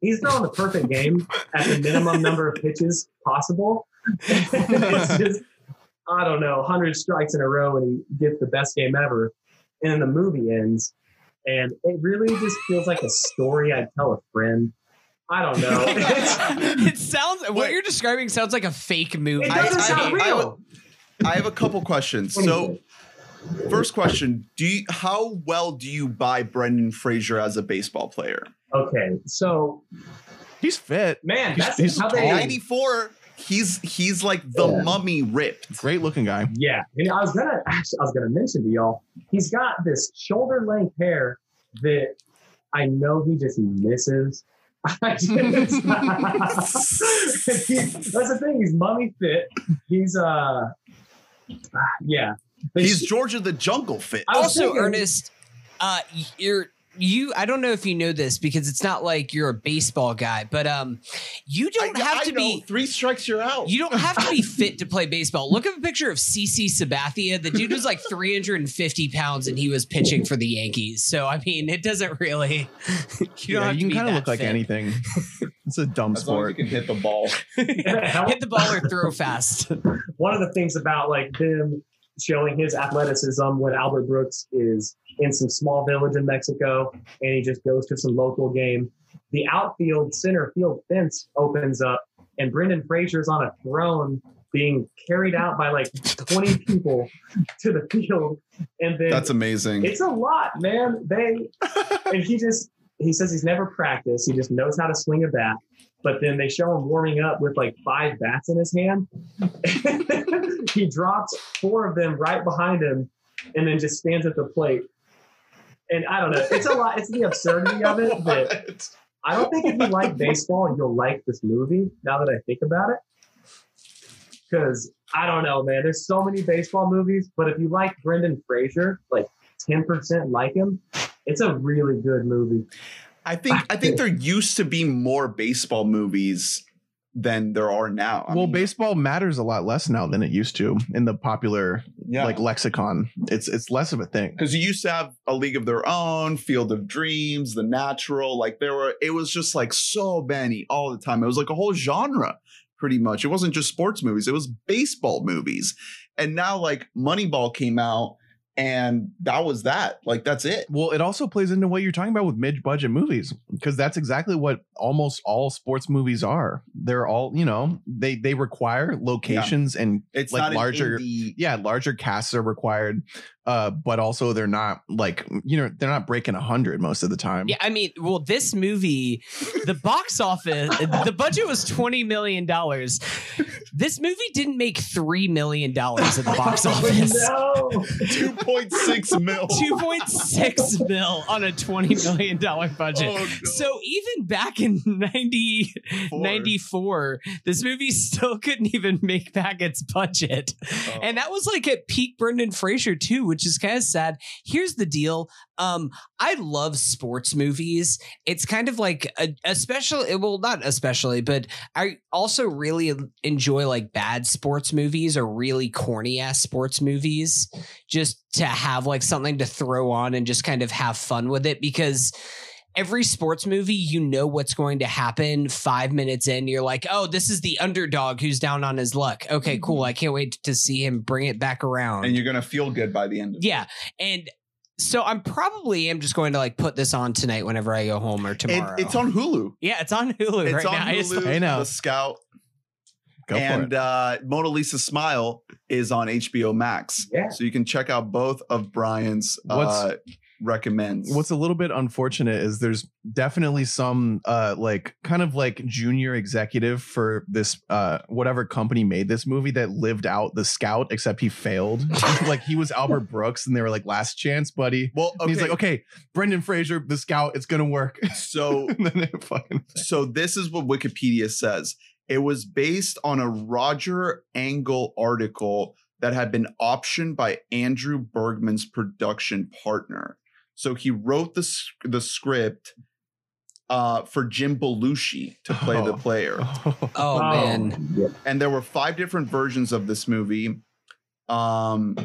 he's throwing the perfect game at the minimum number of pitches possible. it's just, I don't know, 100 strikes in a row and he gets the best game ever. And then the movie ends. And it really just feels like a story I'd tell a friend. I don't know. It sounds what Wait. you're describing sounds like a fake movie. it I- doesn't I- sound I- real. I have a couple questions. What do you So, first question: Do you, how well do you buy Brendan Fraser as a baseball player? okay, so He's fit. man, He's- that's he's how tall. they. Ninety four. He's he's like the Yeah. mummy ripped. Great looking guy. Yeah, and I was gonna actually, I was gonna mention to y'all, he's got this shoulder length hair that I know he just misses. He- that's the thing. He's mummy fit. He's uh, yeah. But He's she- George of the Jungle fit. Also, thinking- Ernest, uh, you're you. I don't know if you know this because it's not like you're a baseball guy, but um, you don't I- have I to know, be. three strikes. You're out. You don't have to be fit to play baseball. Look at a picture of CC Sabathia. The dude was like 350 pounds and he was pitching for the Yankees. So I mean, it doesn't really. You don't Yeah, have you to can kind of that look like fit. anything. it's a dumb as long as you can hit the ball. Hit the ball or throw fast. one of the things about like him showing his athleticism when Albert Brooks is in some small village in Mexico and he just goes to some local game. The outfield center field fence opens up and Brendan Fraser's on a throne being carried out by like 20 people to the field. And then That's amazing. it's a lot, man. They and he just he says he's never practiced. He just knows how to swing a bat. But then they show him warming up with like five bats in his hand. he drops four of them right behind him and then just stands at the plate. And I don't know. It's a lot. It's the absurdity of it. But I don't think if you like baseball, you'll like this movie. Now that I think about it, because I don't know, man. There's so many baseball movies, but if you like Brendan Fraser, like 10% like him, it's a really good movie. I think I think there used to be more baseball movies than there are now. I well, mean, baseball matters a lot less now than it used to in the popular yeah. like lexicon. It's it's less of a thing. because you used to have a league of their own, Field of Dreams, The Natural. Like there were, it was just like so many all the time. It was like a whole genre, pretty much. It wasn't just sports movies; it was baseball movies. And now, like Moneyball came out, and that was that. Like that's it. Well, it also plays into what you're talking about with mid-budget movies because that's exactly what almost all sports movies are. They're all, you know, they they require locations and It's like not larger indie- yeah, larger casts are required. Uh, but also they're not like you know they're not breaking a hundred most of the time. Yeah, I mean, well, this movie, the box office, the budget was twenty million dollars. This movie didn't make three million dollars at the box office. no. 2.6 mil. Two point six mil on a twenty million dollar budget. Oh, no. So even back in 90, Four. 94, this movie still couldn't even make back its budget. Oh. And that was like at peak Brendan Fraser too, which is kind of sad. Here's the deal. Um, I love sports movies. It's kind of like a, especially well, not especially, but I also really enjoy like bad sports movies or really corny ass sports movies just to have like something to throw on and just kind of have fun with it because every sports movie, you know what's going to happen five minutes in. You're like, oh, this is the underdog who's down on his luck. Okay, cool. Mm-hmm. I can't wait to see him bring it back around. and you're gonna feel good by the end of it. yeah. And so I'm probably am just going to like put this on tonight whenever I go home or It- tomorrow. it's on Hulu. yeah, it's on Hulu It's right on now. I just- Hulu. Hey, now. The Scout Go and uh, Mona Lisa Smile is on HBO Max. Yeah. So you can check out both of Brian's uh, What's- recommends. What's a little bit unfortunate is there's definitely some uh like kind of like junior executive for this uh whatever company made this movie that lived out the scout except he failed. like he was Albert Brooks and they were like last chance buddy. well, And he's like okay, Brendan Fraser the scout it's going to work. so fucking so this is what Wikipedia says. It was based on a Roger Angell article that had been optioned by Andrew Bergman's production partner. So he wrote the the script uh, for Jim Belushi to play the Oh. player. oh, man. Yeah. and there were five different versions of this movie. Um,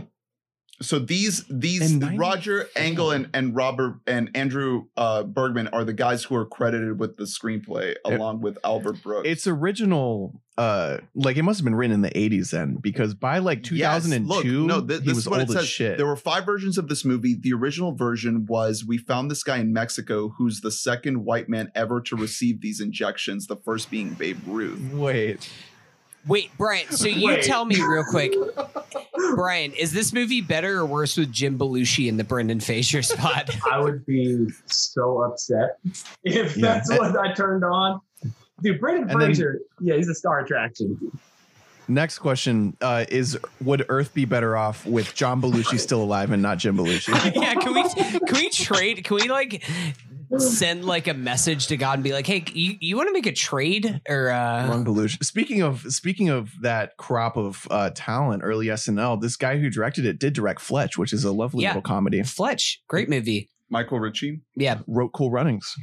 so these these Roger Angell and and Robert and Andrew uh, Bergman are the guys who are credited with the screenplay along with Albert Brooks. Its original, uh, like it must have been written in the 80s then, because by like Yes, 2002, look, no, he this was is what old it says. shit. There were five versions of this movie. The original version was we found this guy in Mexico who's the second white man ever to receive these injections. The first being Babe Ruth. Wait, Wait, Brian. So you Wait. tell me real quick, Brian, is this movie better or worse with Jim Belushi in the Brendan Fraser spot? I would be so upset if Yeah. that's what I turned on. Dude, Brendan And then- Fraser, yeah, he's a star attraction. next question uh, is: Would Earth be better off with John Belushi still alive and not Jim Belushi? yeah, can we can we trade? Can we like send like a message to God and be like, "Hey, you, you want to make a trade or uh John Belushi. Speaking of speaking of that crop of uh, talent, early SNL, this guy who directed it did direct Fletch, which is a lovely Yeah. little comedy. Fletch, great movie. Michael Ritchie. Yeah, Wrote Cool Runnings.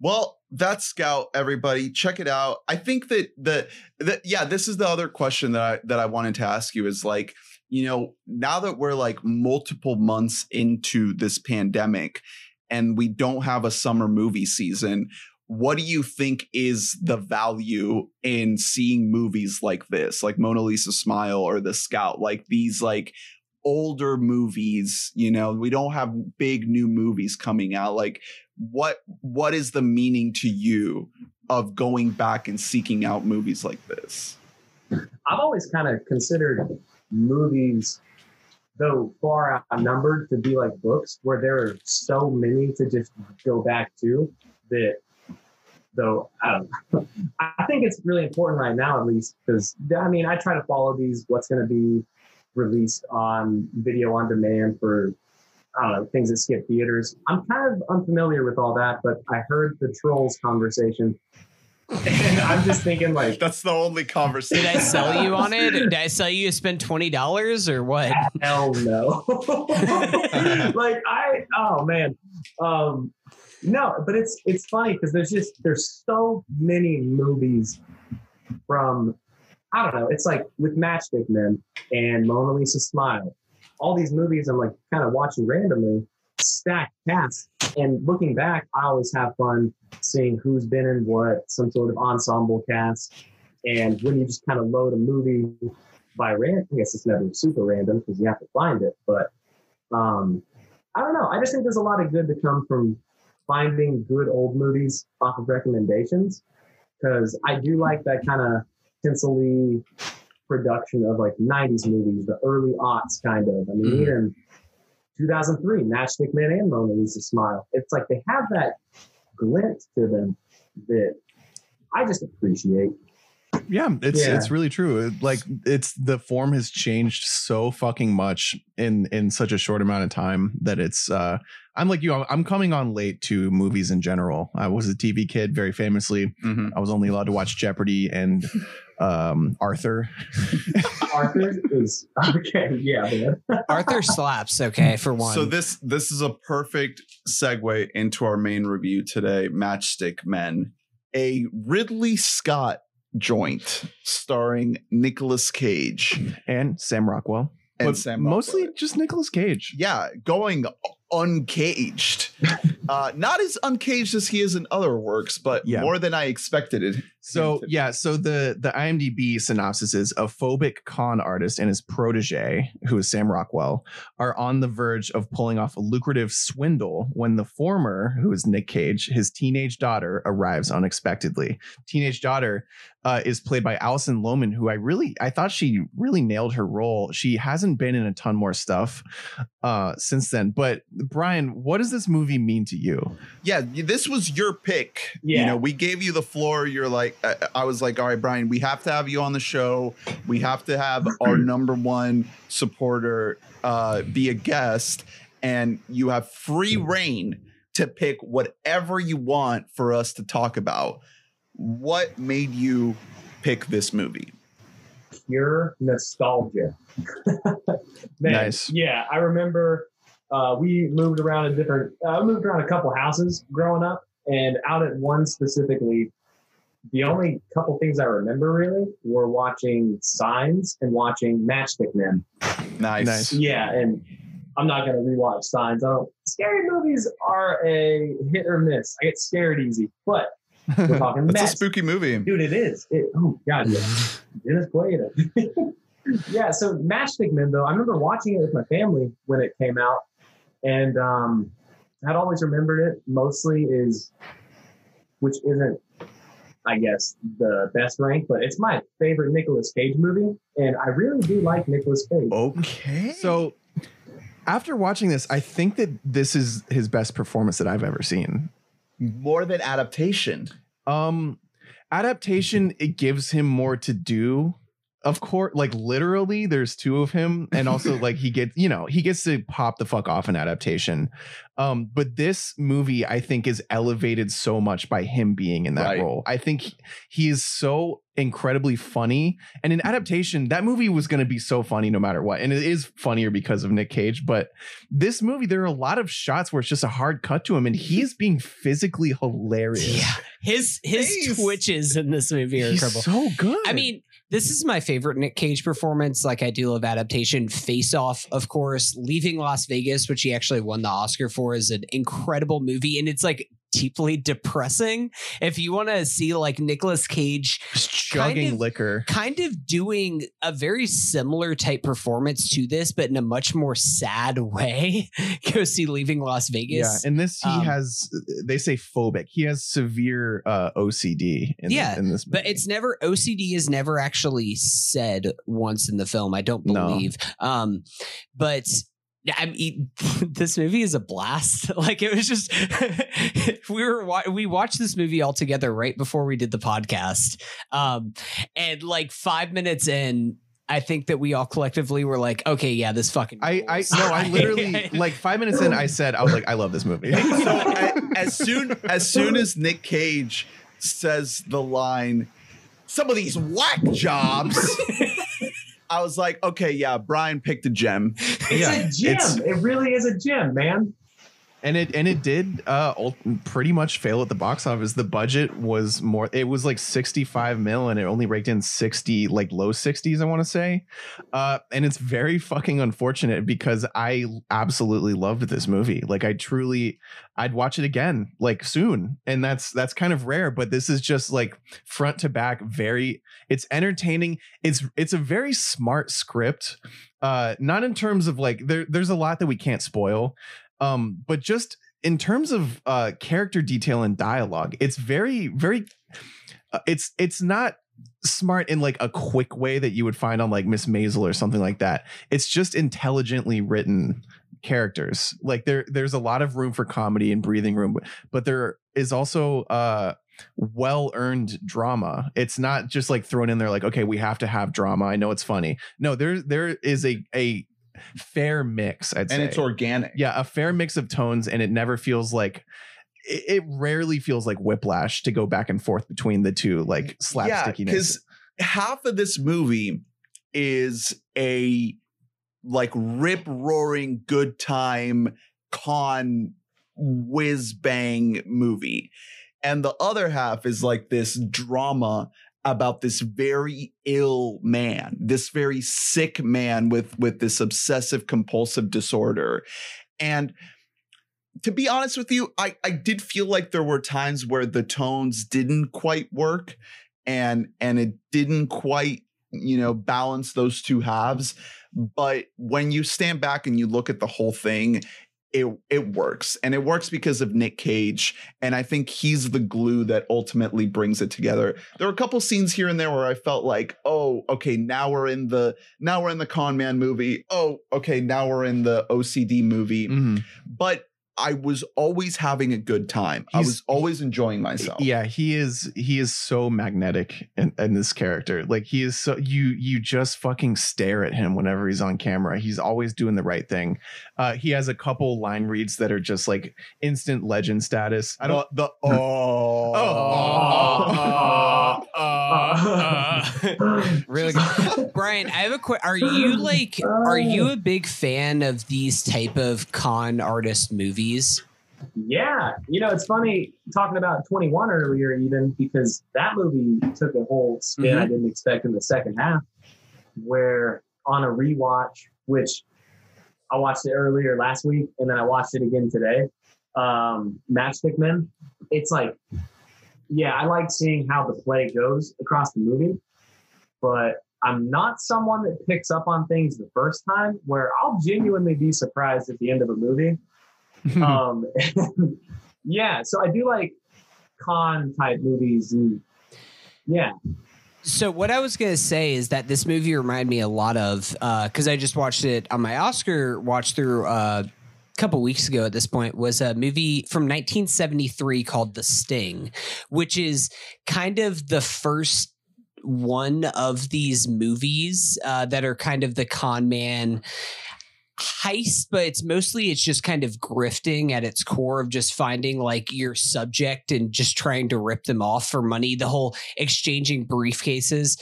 Well, that's Scout. Everybody, check it out. I think that the, the yeah, this is the other question that I that I wanted to ask you is like, you know, now that we're like multiple months into this pandemic, and we don't have a summer movie season. What do you think is the value in seeing movies like this, like Mona Lisa Smile or The Scout, like these like older movies? You know, we don't have big new movies coming out. Like, what what is the meaning to you of going back and seeking out movies like this? I've always kind of considered movies, though far outnumbered, to be like books, where there are so many to just go back to that. Though I. I think it's really important right now, at least, because I mean, I try to follow these. What's going to be released on video on demand for I things that skip theaters. I'm kind of unfamiliar with all that, but I heard the trolls conversation, and I'm just thinking like. That's the only conversation. did I sell you on it? Did I sell you to spend twenty dollars or what? Hell no. like I oh man. Um no, but it's it's funny because there's just there's so many movies from I don't know, it's like with Matchstick Men and Mona Lisa Smile. All these movies I'm like kind of watching randomly, stacked cast. And looking back, I always have fun seeing who's been in what, some sort of ensemble cast. And when you just kind of load a movie by random. I guess it's never super random because you have to find it. But um, I don't know. I just think there's a lot of good to come from finding good old movies off of recommendations because I do like that kind of tinsely production of like 90s movies, the early aughts kind of. I mean, Mhm. even 2003, Matchstick Man and Mona Lisa Smile. It's like they have that glint to them that I just appreciate. Yeah, it's Yeah. it's really true. Like it's the form has changed so fucking much in in such a short amount of time that it's uh I'm like you I'm- I'm coming on late to movies in general. I was a TV kid very famously. Mhm. I was only allowed to watch Jeopardy and um Arthur. Arthur is okay. Yeah. Arthur slaps, okay, for one. So this this is a perfect segue into our main review today, Matchstick Men, a Ridley Scott joint starring Nicolas Cage and Sam Rockwell. and Sam. mostly just Nicolas Cage. yeah, going uncaged. uh, not as uncaged as he is in other works, but Yeah. more than I expected it. So yeah, so the the IMDb synopsis is a phobic con artist and his protege, who is Sam Rockwell, are on the verge of pulling off a lucrative swindle when the former, who is Nick Cage, his teenage daughter arrives unexpectedly. Teenage daughter uh, is played by Alison Lohman, who I really I thought she really nailed her role. She hasn't been in a ton more stuff uh, since then. But Brian, what does this movie mean to you? yeah, this was your pick. Yeah. You know, we gave you the floor. You're like, I, I was like, all right, Brian, we have to have you on the show. We have to have our number one supporter uh, be a guest, and you have free reign to pick whatever you want for us to talk about. What made you pick this movie? pure nostalgia. Man, Nice. Yeah, I remember uh, we moved around in different, uh, moved around a couple houses growing up, and out at one specifically, the only couple things I remember really were watching Signs and watching Matchstick Men. Nice. Nice. Yeah, and I'm not gonna rewatch Signs. I don't. Scary movies are a hit or miss. I get scared easy, but we're talking That's a spooky movie. Dude, it is. It, oh God, yeah. Dennis Quaid. yeah. So Matchstick Men, though, I remember watching it with my family when it came out, and um, I'd always remembered it. Mostly is, which isn't, I guess, the best rank, but it's my favorite Nicolas Cage movie, and I really do like Nicolas Cage. Okay. So after watching this, I think that this is his best performance that I've ever seen. more than adaptation. Um adaptation it gives him more to do. Of course, like literally there's two of him and also like he gets, you know, he gets to pop the fuck off in adaptation. Um but this movie I think is elevated so much by him being in that Right. role. I think he- he is so incredibly funny and in adaptation that movie was going to be so funny no matter what. And it is funnier because of Nick Cage, but this movie there are a lot of shots where it's just a hard cut to him and he is being physically hilarious. Yeah. His his Nice. twitches in this movie are He's incredible. so good. I mean, this is my favorite Nick Cage performance. Like I do love adaptation. Face Off, of course. Leaving Las Vegas, which he actually won the Oscar for, is an incredible movie, and it's like deeply depressing. If you want to see like Nicolas Cage chugging kind of- liquor. kind of doing a very similar type performance to this, but in a much more sad way, go see Leaving Las Vegas. Yeah, and this he Um, has. They say phobic. He has severe uh, OCD. In Yeah, the, in this, But it's never OCD is never actually said once in the film. I don't No. believe. Um, but I mean, this movie is a blast. Like it was just we were we watched this movie all together right before we did the podcast. Um, and like five minutes in. I think that we all collectively were like, okay, yeah, this fucking. I I no, I literally like five minutes in. I said I was like, I love this movie. so a- as soon as soon as Nick Cage says the line, "Some of these whack jobs," I was like, "Okay, yeah, Brian picked a gem." It's Yeah, a gem. it's- it really is a gem, man. And it and it did uh pretty much fail at the box office. The budget was more it was like 65 mil and it only raked in 60 like low 60s i want to say. Uh and it's very fucking unfortunate because i absolutely loved this movie. Like i truly i'd watch it again like soon. And that's that's kind of rare but this is just like front to back very it's entertaining. It's it's a very smart script. Uh not in terms of like there there's a lot that we can't spoil um but just in terms of uh character detail and dialogue it's very very uh, it's it's not smart in like a quick way that you would find on like miss maisel or something like that. It's just intelligently written characters. Like there there's a lot of room for comedy and breathing room but- but there is also uh well earned drama. It's not just like thrown in there like okay we have to have drama. I know it's funny. No there there is a a fair mix i'd And say. it's organic. yeah a fair mix of tones and it never feels like it, it rarely feels like whiplash to go back and forth between the two like slapstickiness. because half of this movie is a like rip roaring good time con whiz bang movie. And the other half is like this drama about this very ill man this very sick man with with this obsessive compulsive disorder. And to be honest with you i i did feel like there were times where the tones didn't quite work and and it didn't quite you know balance those two halves. But when you stand back and you look at the whole thing it it works and it works because of Nick Cage and I think he's the glue that ultimately brings it together. There were a couple scenes here and there where I felt like, "Oh, okay, now we're in the now we're in the con man movie. Oh, okay, now we're in the OCD movie." Mhm. But I was always having a good time. I was always enjoying myself. yeah he is he is so magnetic in, in this character like he is so you you just fucking stare at him whenever he's on camera he's always doing the right thing uh he has a couple line reads that are just like instant legend status i don't the, the oh, oh, uh, really good. Brian, I have a question. Are you like? Are you a big fan of these type of con artist movies? Yeah, you know, it's funny talking about 21 earlier, even because that movie took a whole spin I didn't expect in the second half. Where on a rewatch, which I watched it earlier last week and then I watched it again today, um, Matchstick Men, it's like, yeah, I like seeing how the play goes across the movie, but I'm not someone that picks up on things the first time where I'll genuinely be surprised at the end of a movie um, yeah, so I do like con type movies, and yeah. So what I was gonna say is that this movie reminded me a lot of because I just watched it on my Oscar watch through uh, a couple weeks ago. At this point, was a movie from 1973 called The Sting, which is kind of the first one of these movies uh, that are kind of the con man heist but it's mostly it's just kind of grifting at its core of just finding like your subject and just trying to rip them off for money the whole exchanging briefcases.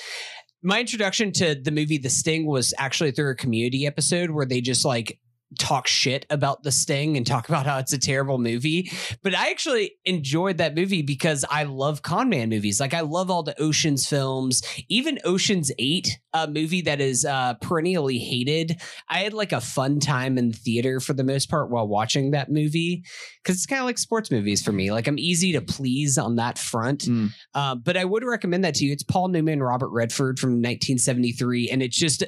My introduction to the movie the sting was actually through a community episode where they just like talk shit about the sting and talk about how it's a terrible movie. But i actually enjoyed that movie because i love con man movies. Like i love all the oceans films. Even oceans 8 a movie that is uh, perennially hated i had like a fun time in the theater for the most part while watching that movie because it's kind of like sports movies for me. Like i'm easy to please on that front. Mm. uh, but i would recommend that to you. It's paul newman robert redford from 1973 and it's just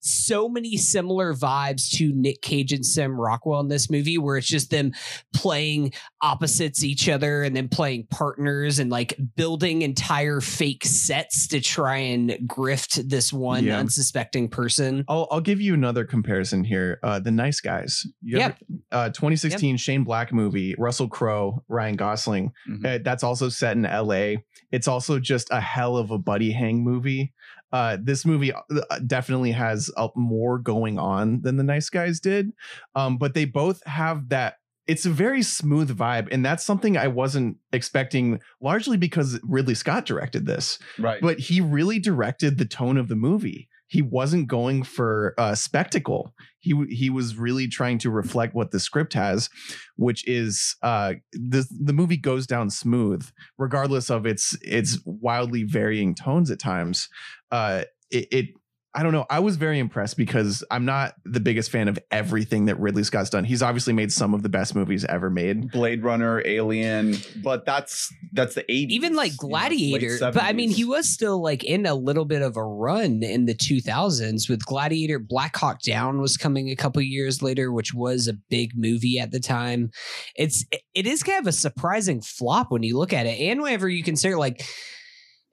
so many similar vibes to Nick Cage and Sam Rockwell in this movie, where it's just them playing opposites each other and then playing partners and like building entire fake sets to try and grift this one Yeah. unsuspecting person. I'll, I'll give you another comparison here. Uh, the Nice Guys. You Yep. ever- uh, 2016 Shane Black movie. Russell Crowe, Ryan Gosling. Mhm. Uh, that's also set in L.A. It's also just a hell of a buddy hang movie. Uh, this movie uh, definitely has uh, more going on than the Nice Guys did, um, but they both have that. It's a very smooth vibe, and that's something I wasn't expecting. Largely because Ridley Scott directed this Right. but he really directed the tone of the movie. He wasn't going for uh, spectacle. He he was really trying to reflect what the script has, which is uh, the the movie goes down smooth, regardless of its its wildly varying tones at times. Uh, it, it I don't know. I was very impressed because I'm not the biggest fan of everything that Ridley Scott's done. He's obviously made some of the best movies ever made. Blade Runner, Alien, but that's that's the 80s. Even like you know, Gladiator, but I mean, he was still like in a little bit of a run in the 2000s with Gladiator. Black Hawk Down was coming a couple years later, which was a big movie at the time. It's it is kind of a surprising flop when you look at it, and whenever you consider like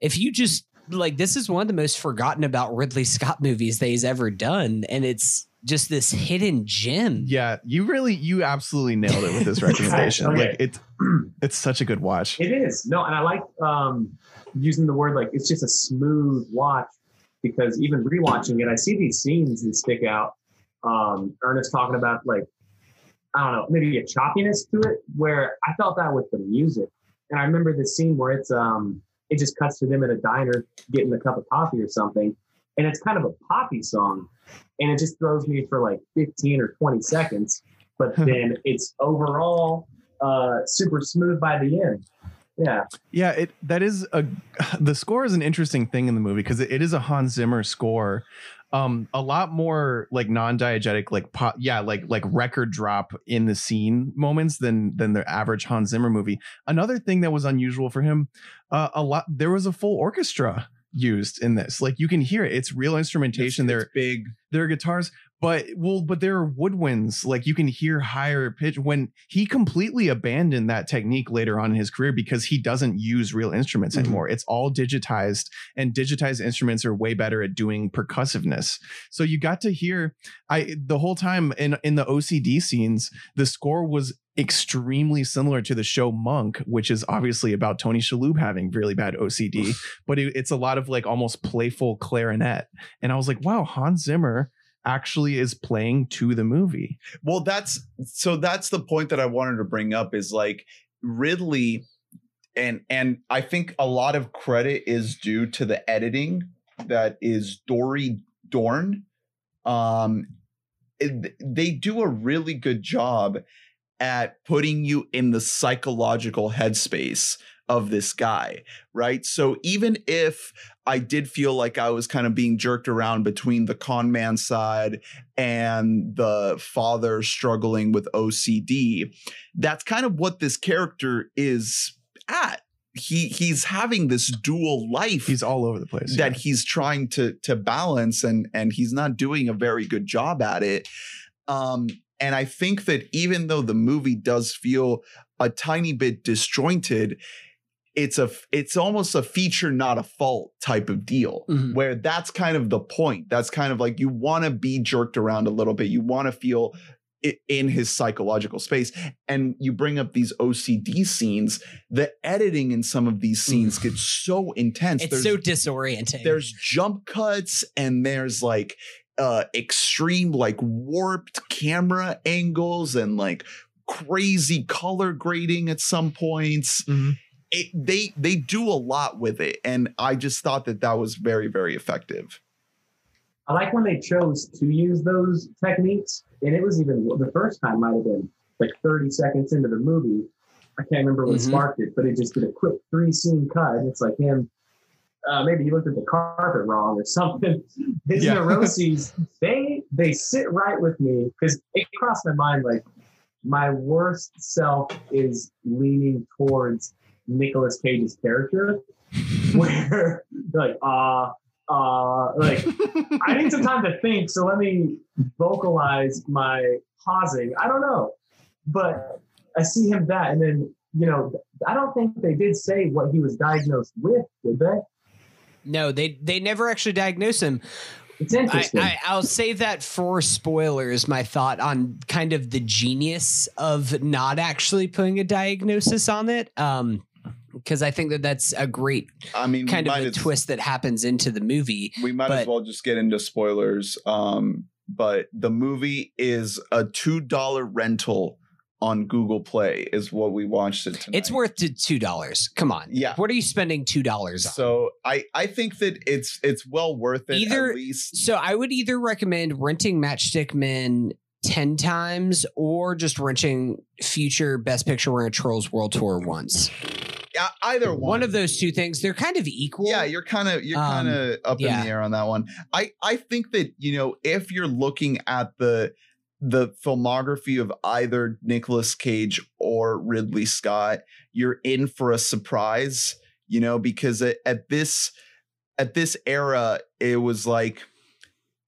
if you just like this is one of the most forgotten about Ridley Scott movies that he's ever done, and it's just this hidden gem. Yeah, you really, you absolutely nailed it with this recommendation. Okay. Like it's, it's such a good watch. It is. No, and I like um, using the word like it's just a smooth watch because even rewatching it, I see these scenes that stick out. Um, Ernest talking about like, I don't know, maybe a choppiness to it where I felt that with the music. And I remember the scene where it's um it just cuts to them at a diner getting a cup of coffee or something. And it's kind of a poppy song. And it just throws me for like 15 or 20 seconds. But then it's overall uh super smooth by the end. Yeah. Yeah, it that is a the score is an interesting thing in the movie because it, it is a Hans Zimmer score. Um, a lot more like non-diegetic, like pop, yeah, like like record drop in the scene moments than than the average Hans Zimmer movie. Another thing that was unusual for him, uh, a lot there was a full orchestra used in this. Like you can hear it; it's real instrumentation. It's- there, it's big. there are guitars but well but there are woodwinds like you can hear higher pitch when he completely abandoned that technique later on in his career because he doesn't use real instruments Mhm. anymore. It's all digitized and digitized instruments are way better at doing percussiveness. So you got to hear i the whole time in in the ocd scenes the score was extremely similar to the show monk which is obviously about tony shalhoub having really bad ocd but it, it's a lot of like almost playful clarinet. And i was like wow hans zimmer actually is playing to the movie. Well, that's so that's the point that I wanted to bring up is like Ridley and and I think a lot of credit is due to the editing that is Dody Dorn. Um it- they do a really good job at putting you in the psychological headspace of this guy, right? So even if I did feel like I was kind of being jerked around between the con man side and the father struggling with OCD, that's kind of what this character is at. He he's having this dual life He's all over the place. that he's trying to to balance and and he's not doing a very good job at it um and i think that even though the movie does feel a tiny bit disjointed it's a it's almost a feature not a fault type of deal Mhm. where that's kind of the point that's kind of like you want to be jerked around a little bit you want to feel in his psychological space and you bring up these ocd scenes the editing in some of these scenes gets so intense It's There's- so disorienting. there's jump cuts and there's like uh extreme like warped camera angles and like crazy color grading at some points Mhm. It, they they do a lot with it and i just thought that that was very very effective I like when they chose to use those techniques, and it was even the first time might have been like 30 seconds into the movie. I can't remember what Mhm. sparked it, but it just did a quick three scene cut. And it's like him, uh, maybe he looked at the carpet wrong or something. His Yeah. neuroses, they they sit right with me because it crossed my mind like my worst self is leaning towards Nicolas Cage's character, where like uh uh like I need some time to think, so let me vocalize my pausing. I don't know, but I see him that, and then you know, I don't think they did say what he was diagnosed with, did they? no, they they never actually diagnose him. It's I, interesting. I, I'll save that for spoilers. My thought on kind of the genius of not actually putting a diagnosis on it, um, because I think that that's a great i mean kind of a as- twist that happens into the movie. we might as well just get into spoilers um but the movie is a two dollar rental on google play is what we watched it tonight. It's worth two dollars. Come on, Yeah. What are you spending two dollars on? so i i think that it's it's well worth it Either- at least So I would either recommend renting Matchstick Men 10 times or just renting future Best Picture winner Trolls World Tour once. Either one. One of those two things, they're kind of equal. Yeah, you're kind of you're Um, kind of up yeah. in the air on that one. I I think that you know if you're looking at the the filmography of either Nicolas Cage or Ridley Scott, you're in for a surprise. You know, because at, at this at this era, it was like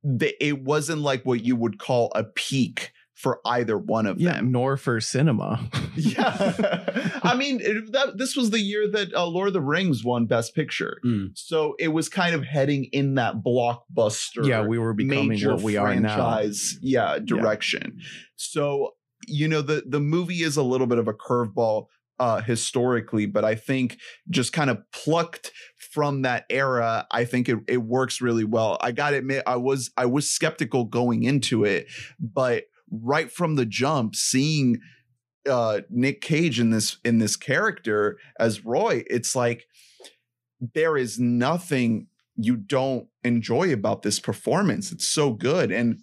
the, it wasn't like what you would call a peak for either one of Yeah, them. nor for cinema. Yeah, I mean, it, that, this was the year that uh, Lord of the Rings won Best Picture, Mm. so it was kind of heading in that blockbuster. yeah, we were becoming what we are now. yeah, direction. So you know the the movie is a little bit of a curveball uh, historically, but I think just kind of plucked from that era, I think it, it works really well. I gotta admit, I was I was skeptical going into it, but right from the jump, seeing uh Nick Cage in this in this character as Roy, it's like there is nothing you don't enjoy about this performance. It's so good. And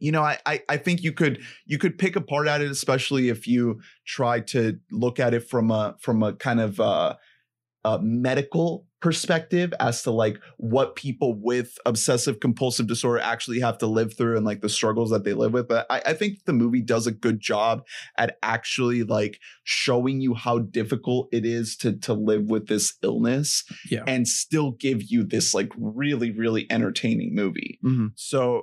you know, I, I I think you could you could pick apart at it, especially if you try to look at it from a from a kind of uh, a medical perspective as to like what people with obsessive compulsive disorder actually have to live through and like the struggles that they live with. But I, I think the movie does a good job at actually like showing you how difficult it is to to live with this illness Yeah. and still give you this like really really entertaining movie. Mhm. So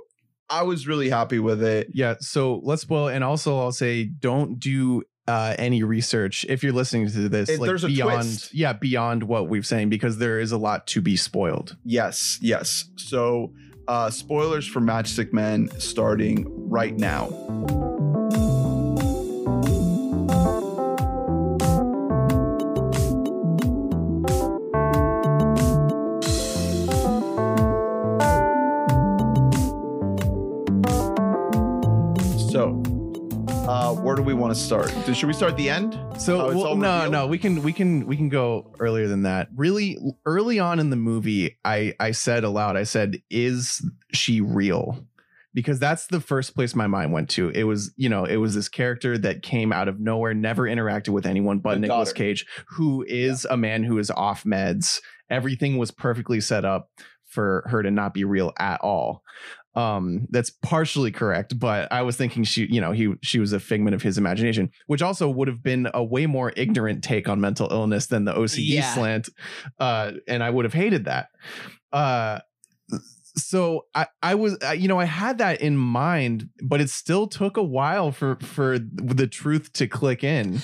I was really happy with it. Yeah. So let's spoil, and also I'll say don't do uh, any research if you're listening to this. It- like there's a beyond, twist. yeah, beyond what we've saying because there is a lot to be spoiled. Yes, yes. So uh spoilers for Matchstick Men starting right now. Want to start? Should we start at the end? So Oh, well, no, revealed? no, we can we can we can go earlier than that. Really, early on in the movie, I I said aloud, I said, "Is she real?" because that's the first place my mind went to. It was, you know, it was this character that came out of nowhere, never interacted with anyone but The Nicolas. Cage, who is a man who is off meds. Everything was perfectly set up for her to not be real at all. Um, that's partially correct, but I was thinking she, you know, he she was a figment of his imagination, which also would have been a way more ignorant take on mental illness than the OCD Yeah. slant. Uh, and I would have hated that. Uh so I, I was you know I had that in mind, but it still took a while for for the truth to click in.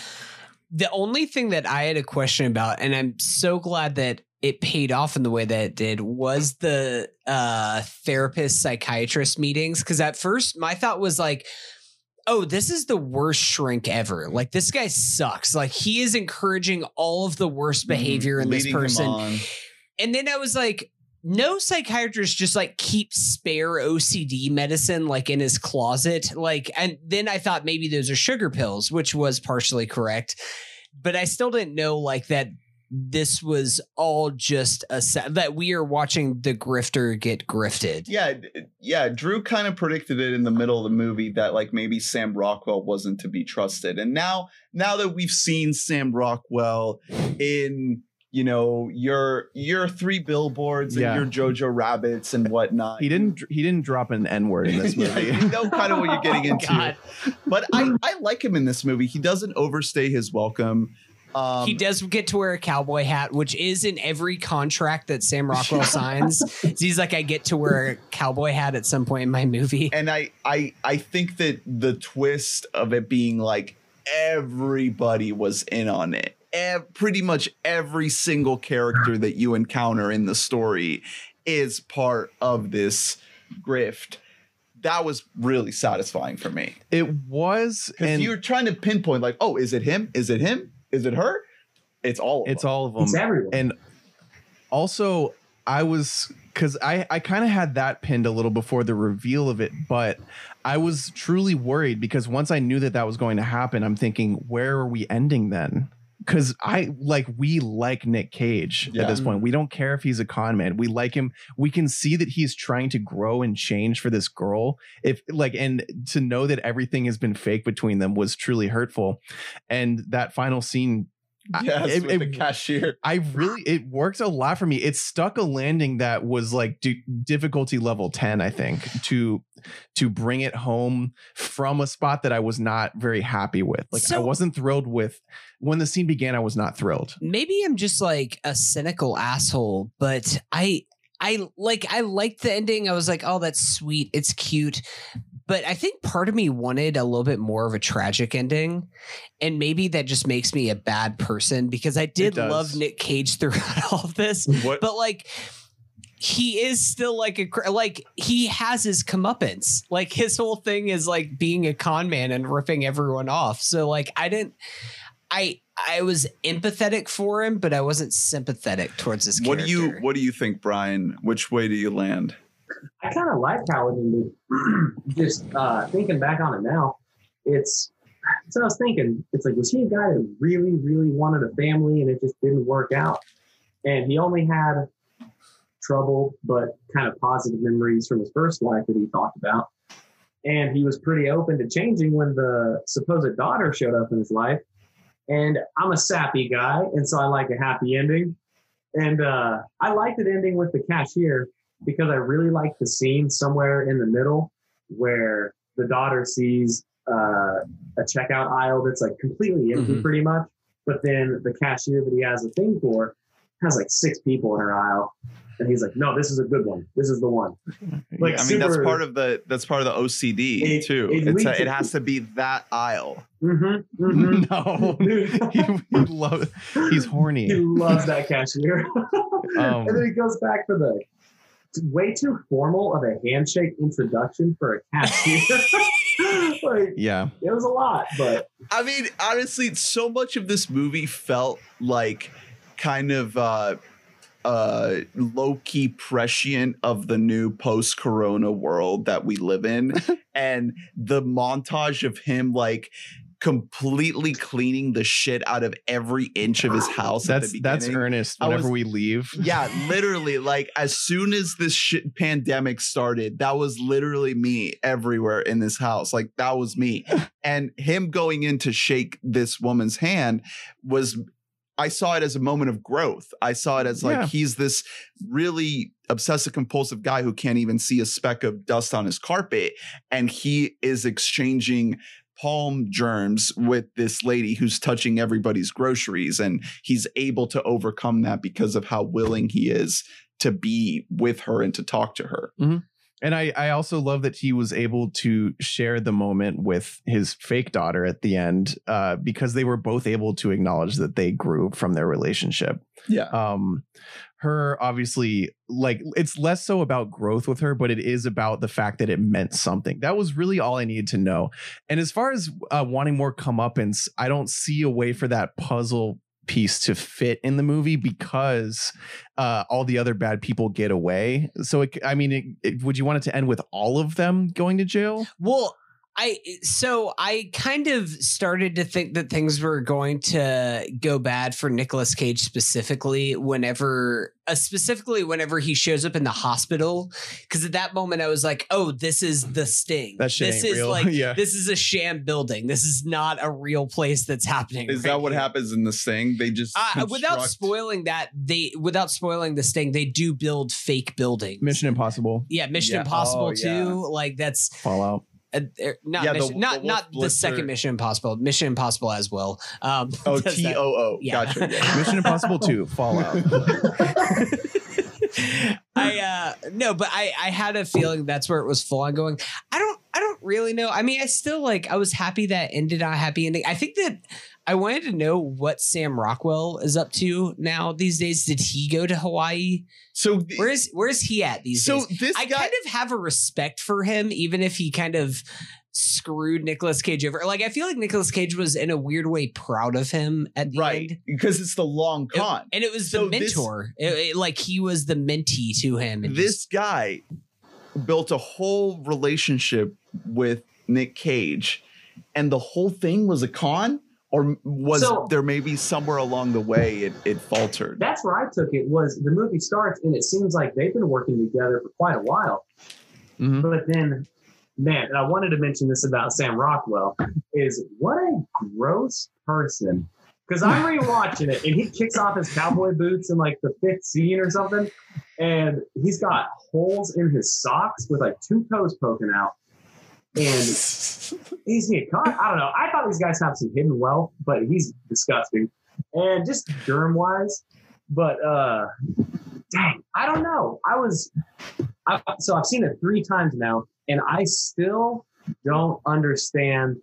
The only thing that I had a question about, and I'm so glad that it paid off in the way that it did, was the uh, therapist psychiatrist meetings. Because at first, my thought was like, oh, this is the worst shrink ever. Like, this guy sucks. Like, he is encouraging all of the worst behavior in this Leading person. And then I was like, no psychiatrist just like keeps spare OCD medicine like in his closet. Like, and then I thought maybe those are sugar pills, which was partially correct. But I still didn't know like that this was all just a set that we are watching the grifter get grifted. Yeah, yeah. Drew kind of predicted it in the middle of the movie that like maybe Sam Rockwell wasn't to be trusted, and now now that we've seen Sam Rockwell in you know your your three billboards and Yeah. your Jojo Rabbits and whatnot, He didn't he didn't drop an N word in this Yeah, movie. you know kind of what you're getting oh, into. God. But I I like him in this movie. He doesn't overstay his welcome. Um, he does get to wear a cowboy hat, which is in every contract that Sam Rockwell signs. He's like, I get to wear a cowboy hat at some point in my movie. and I I I think that the twist of it being like everybody was in on it. Ev- pretty much every single character that you encounter in the story is part of this grift. That was really satisfying for me It was because and you're trying to pinpoint like, oh, is it him? Is it him? Is it her? It's all. Of it's them. all of them. It's everyone. and also i was because i i kind of had that pinned a little before the reveal of it but i was truly worried because once i knew that that was going to happen i'm thinking where are we ending then because i like we like nick cage Yeah. at this point. We don't care if he's a con man. We like him. We can see that he's trying to grow and change for this girl. If like and to know that everything has been fake between them was truly hurtful. And that final scene I- Yes, it- with it- the cashier. I really it worked a lot for me. It stuck a landing that was like d- difficulty level 10 I think to to bring it home from a spot that I was not very happy with. Like I wasn't thrilled with when the scene began I was not thrilled. maybe I'm just like a cynical asshole, but I I like I liked the ending. I was like, oh, that's sweet. It's cute. But I think part of me wanted a little bit more of a tragic ending. And maybe that just makes me a bad person because I did love Nick Cage throughout all of this. What? But like he is still like a cr- like he has his comeuppance. Like his whole thing is like being a con man and ripping everyone off. So like I didn't I I was empathetic for him, but I wasn't sympathetic towards his What do you What do you think, Brian? Which way do you land? I kind of like how it ended. Just uh, thinking back on it now, it's so I was thinking, it's like, was he a guy that really, really wanted a family and it just didn't work out? And he only had trouble, but kind of positive memories from his first wife that he talked about. And he was pretty open to changing when the supposed daughter showed up in his life. And I'm a sappy guy, and so I like a happy ending. And uh, I liked it ending with the cashier because I really like the scene somewhere in the middle where the daughter sees uh, a checkout aisle that's like completely empty, Mhm. pretty much. But then the cashier that he has a thing for has like six people in her aisle, and he's like, "No, this is a good one. This is the one." Like, I mean, that's part of the that's part of the OCD It- too. it it's a, to- it has to be that aisle. Mm-hmm, mm-hmm. no. he, he love, he's horny. he loves that cashier. Um, and then he goes back for the way too formal of a handshake introduction for a cashier. like Yeah. it was a lot, but I mean, honestly, so much of this movie felt like kind of uh uh low key prescient of the new post corona world that we live in and the montage of him like completely cleaning the shit out of every inch of his house. at That's that's earnest. Whenever was- we leave, Yeah, literally, like as soon as this shit pandemic started, that was literally me everywhere in this house. Like that was me. And him going in to shake this woman's hand was I saw it as a moment of growth. I saw it as like Yeah. he's this really obsessive compulsive guy who can't even see a speck of dust on his carpet. And he is exchanging palm germs with this lady who's touching everybody's groceries. And he's able to overcome that because of how willing he is to be with her and to talk to her. And I, I also love that he was able to share the moment with his fake daughter at the end uh, because they were both able to acknowledge that they grew from their relationship. Yeah. Um, her obviously like it's less so about growth with her, but it is about the fact that it meant something. That was really all I needed to know. And as far as uh, wanting more comeuppance, I don't see a way for that puzzle piece to fit in the movie because uh, all the other bad people get away. So, it, I mean, it, it, would you want it to end with all of them going to jail? Well, I so I kind of started to think that things were going to go bad for Nicolas Cage specifically whenever uh, specifically whenever he shows up in the hospital cuz at that moment I was like, "Oh, this is the sting. That shit this is real." like Yeah. this is a sham building. This is not a real place that's happening." Is right that what here." happens in this thing? They just Uh, without spoiling that, they without spoiling the sting, they do build fake buildings. Mission Impossible, yeah, Mission Yeah. Impossible Oh, yeah. too. Like that's Fallout. Uh, not Yeah, the- mission, the not Wolf not the second Mission Impossible. Mission Impossible as well. Um, Oh, does T that. O O. Yeah. Gotcha. Yeah. Mission Impossible 2, Fallout. I uh no, but I I had a feeling that's where it was full on going. I don't I don't really know. I mean, I still like I was happy that ended on a happy ending. I think that I wanted to know what Sam Rockwell is up to now these days. Did he go to Hawaii? So, Where is where is he at these so days? this I guy. kind of have a respect for him, even if he kind of screwed Nicolas Cage over. Like I feel like Nicolas Cage was in a weird way proud of him at the right. end. Because it's the long It- con. and it was So the this- mentor. It- it- like he was the mentee to him. This guy built a whole relationship with Nick Cage, and the whole thing was a con, or was So- there maybe somewhere along the way it, it faltered? That's where I took it. Was the movie starts and it seems like they've been working together for quite a while. Mhm. But then, man, and I wanted to mention this about Sam Rockwell is what a gross person. Because I'm rewatching it and he kicks off his cowboy boots in like the fifth scene or something, and he's got holes in his socks with like two toes poking out. And he's a con. I don't know. I thought these guys have some hidden wealth, but he's disgusting. And just germ wise, but uh dang, I don't know. I was I, so I've seen it three times now, and I still don't understand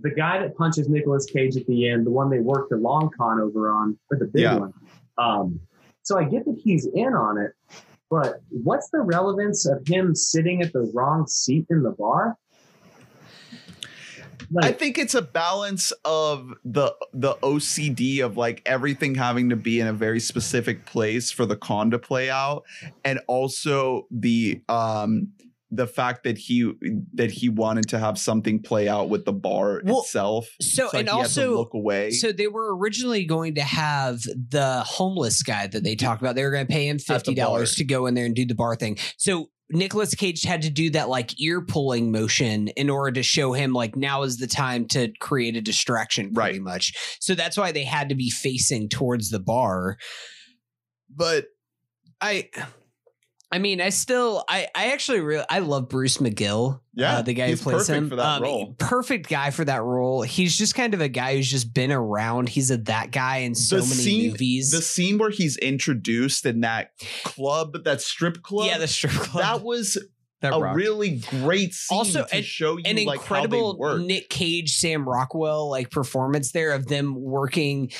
the guy that punches Nicolas Cage at the end, the one they worked the long con over on, or the big Yeah. one. Um, so I get that he's in on it, but what's the relevance of him sitting at the wrong seat in the bar? I think it's a balance of the the OCD of like everything having to be in a very specific place for the con to play out, and also the um the fact that he that he wanted to have something play out with the bar Well, itself. so- and he had to also- look away. So they were originally going to have the homeless guy that they talked about. They were going to pay him fifty dollars to go in there and do the bar thing. So Nicolas Cage had to do that like ear pulling motion in order to show him like now is the time to create a distraction, pretty Right. much. So that's why they had to be facing towards the bar. But I. I mean, I still, I, I actually really, I love Bruce McGill. Yeah, uh, the guy who plays perfect him for that Um, role. Perfect guy for that role. He's just kind of a guy who's just been around. He's a that guy in so The many scene- movies. the scene where he's introduced in that club, that strip club, yeah, the strip club. that was That a really great scene Also, to an- show you an like incredible how they work. Nick Cage, Sam Rockwell like performance there of them working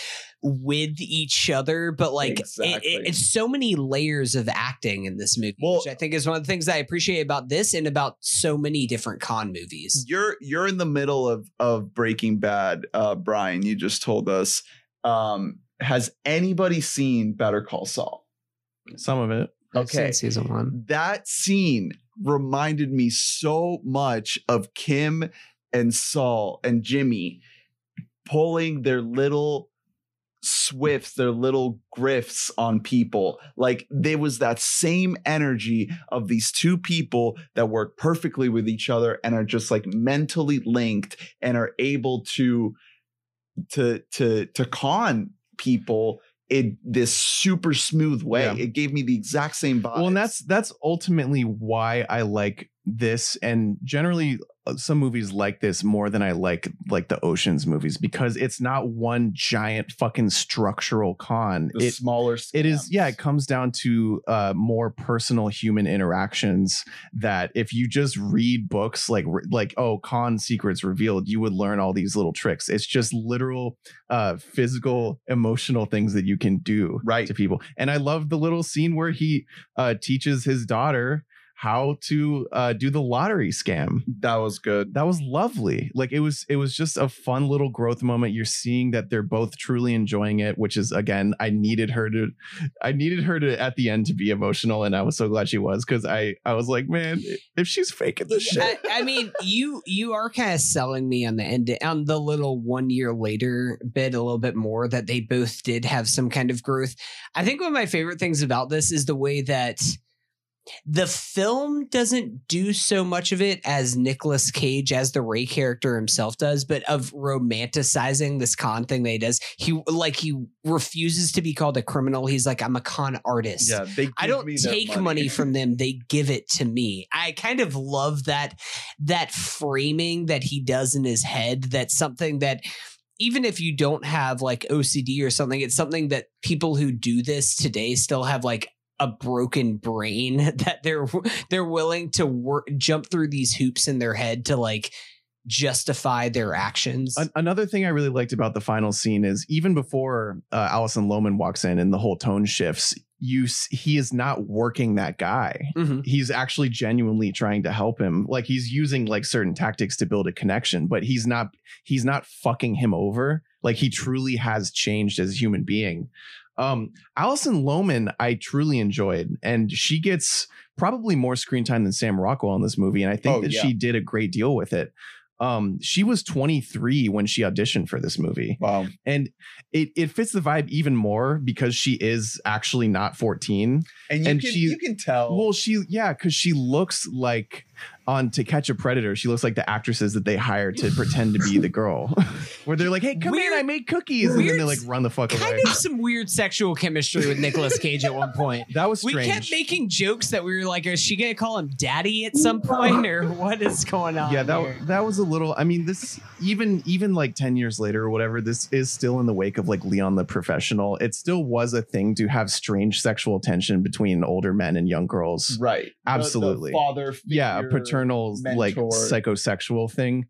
with each other, but like Exactly. it, it's so many layers of acting in this movie, Well- which I think is one of the things I appreciate about this and about so many different con movies. you're you're in the middle of of Breaking Bad, uh, Brian. You just told us. Um, has anybody seen Better Call Saul? Some of it. I've seen Okay. season one. That scene reminded me so much of Kim and Saul and Jimmy pulling their little swifts, their little grifts on people. Like there was that same energy of these two people that work perfectly with each other and are just like mentally linked and are able to to to to con people in this super smooth way. Yeah. It gave me the exact same vibe. Well, and that's that's ultimately why I like this, and generally some movies like this more than I like like the Ocean's movies because it's not one giant fucking structural con. the It smaller. it is yeah it comes down to uh more personal human interactions that if you just read books like like oh con secrets revealed you would learn all these little tricks it's just literal uh physical emotional things that you can do Right. to people and i love the little scene where he uh teaches his daughter how to uh do the lottery scam That was good. that was lovely like it was it was just a fun little growth moment you're seeing that they're both truly enjoying it which is again i needed her to i needed her to at the end to be emotional and i was so glad she was because i i was like man if she's faking this shit I, I mean, you you are kind of selling me on the end on the little one year later bit a little bit more that they both did have some kind of growth. I think one of my favorite things about this is the way that the film doesn't do so much of it as Nicolas Cage as the Ray character himself does, but of romanticizing this con thing that he does. He like he refuses to be called a criminal. He's like, I'm a con artist. Yeah, they. I don't take money. from them; they give it to me. I kind of love that that framing that he does in his head. That's something that even if you don't have like OCD or something, it's something that people who do this today still have like a broken brain that they're they're willing to work jump through these hoops in their head to like justify their actions. An- another thing I really liked about the final scene is even before uh, Alison Lohman walks in and the whole tone shifts, you s- he is not working that guy. Mhm. He's actually genuinely trying to help him. Like he's using like certain tactics to build a connection, but he's not he's not fucking him over. Like he truly has changed as a human being. Um, Alison Lohman, I truly enjoyed, and she gets probably more screen time than Sam Rockwell in this movie, and I think Oh, that yeah. she did a great deal with it. Um, she was 23 when she auditioned for this movie, Wow. and it it fits the vibe even more because she is actually not 14. And you And can she- you can tell. Well, she yeah, because she looks like on To Catch a Predator. She looks like the actresses that they hire to pretend to be the girl, where they're like, "Hey, come Weird- in, I made cookies," and then weird- they like run the fuck kind away. of some weird sexual chemistry with Nicolas Cage at one point. That was We kept making jokes that we were like, is she gonna call him daddy at some point, or what is going on? yeah, that here? that was a little. I mean, this even even like ten years later or whatever, this is still in the wake of like Leon the Professional. It still was a thing to have strange sexual tension between older men and young girls. right. The- the Absolutely. father. yeah, a figure, paternal like psychosexual thing.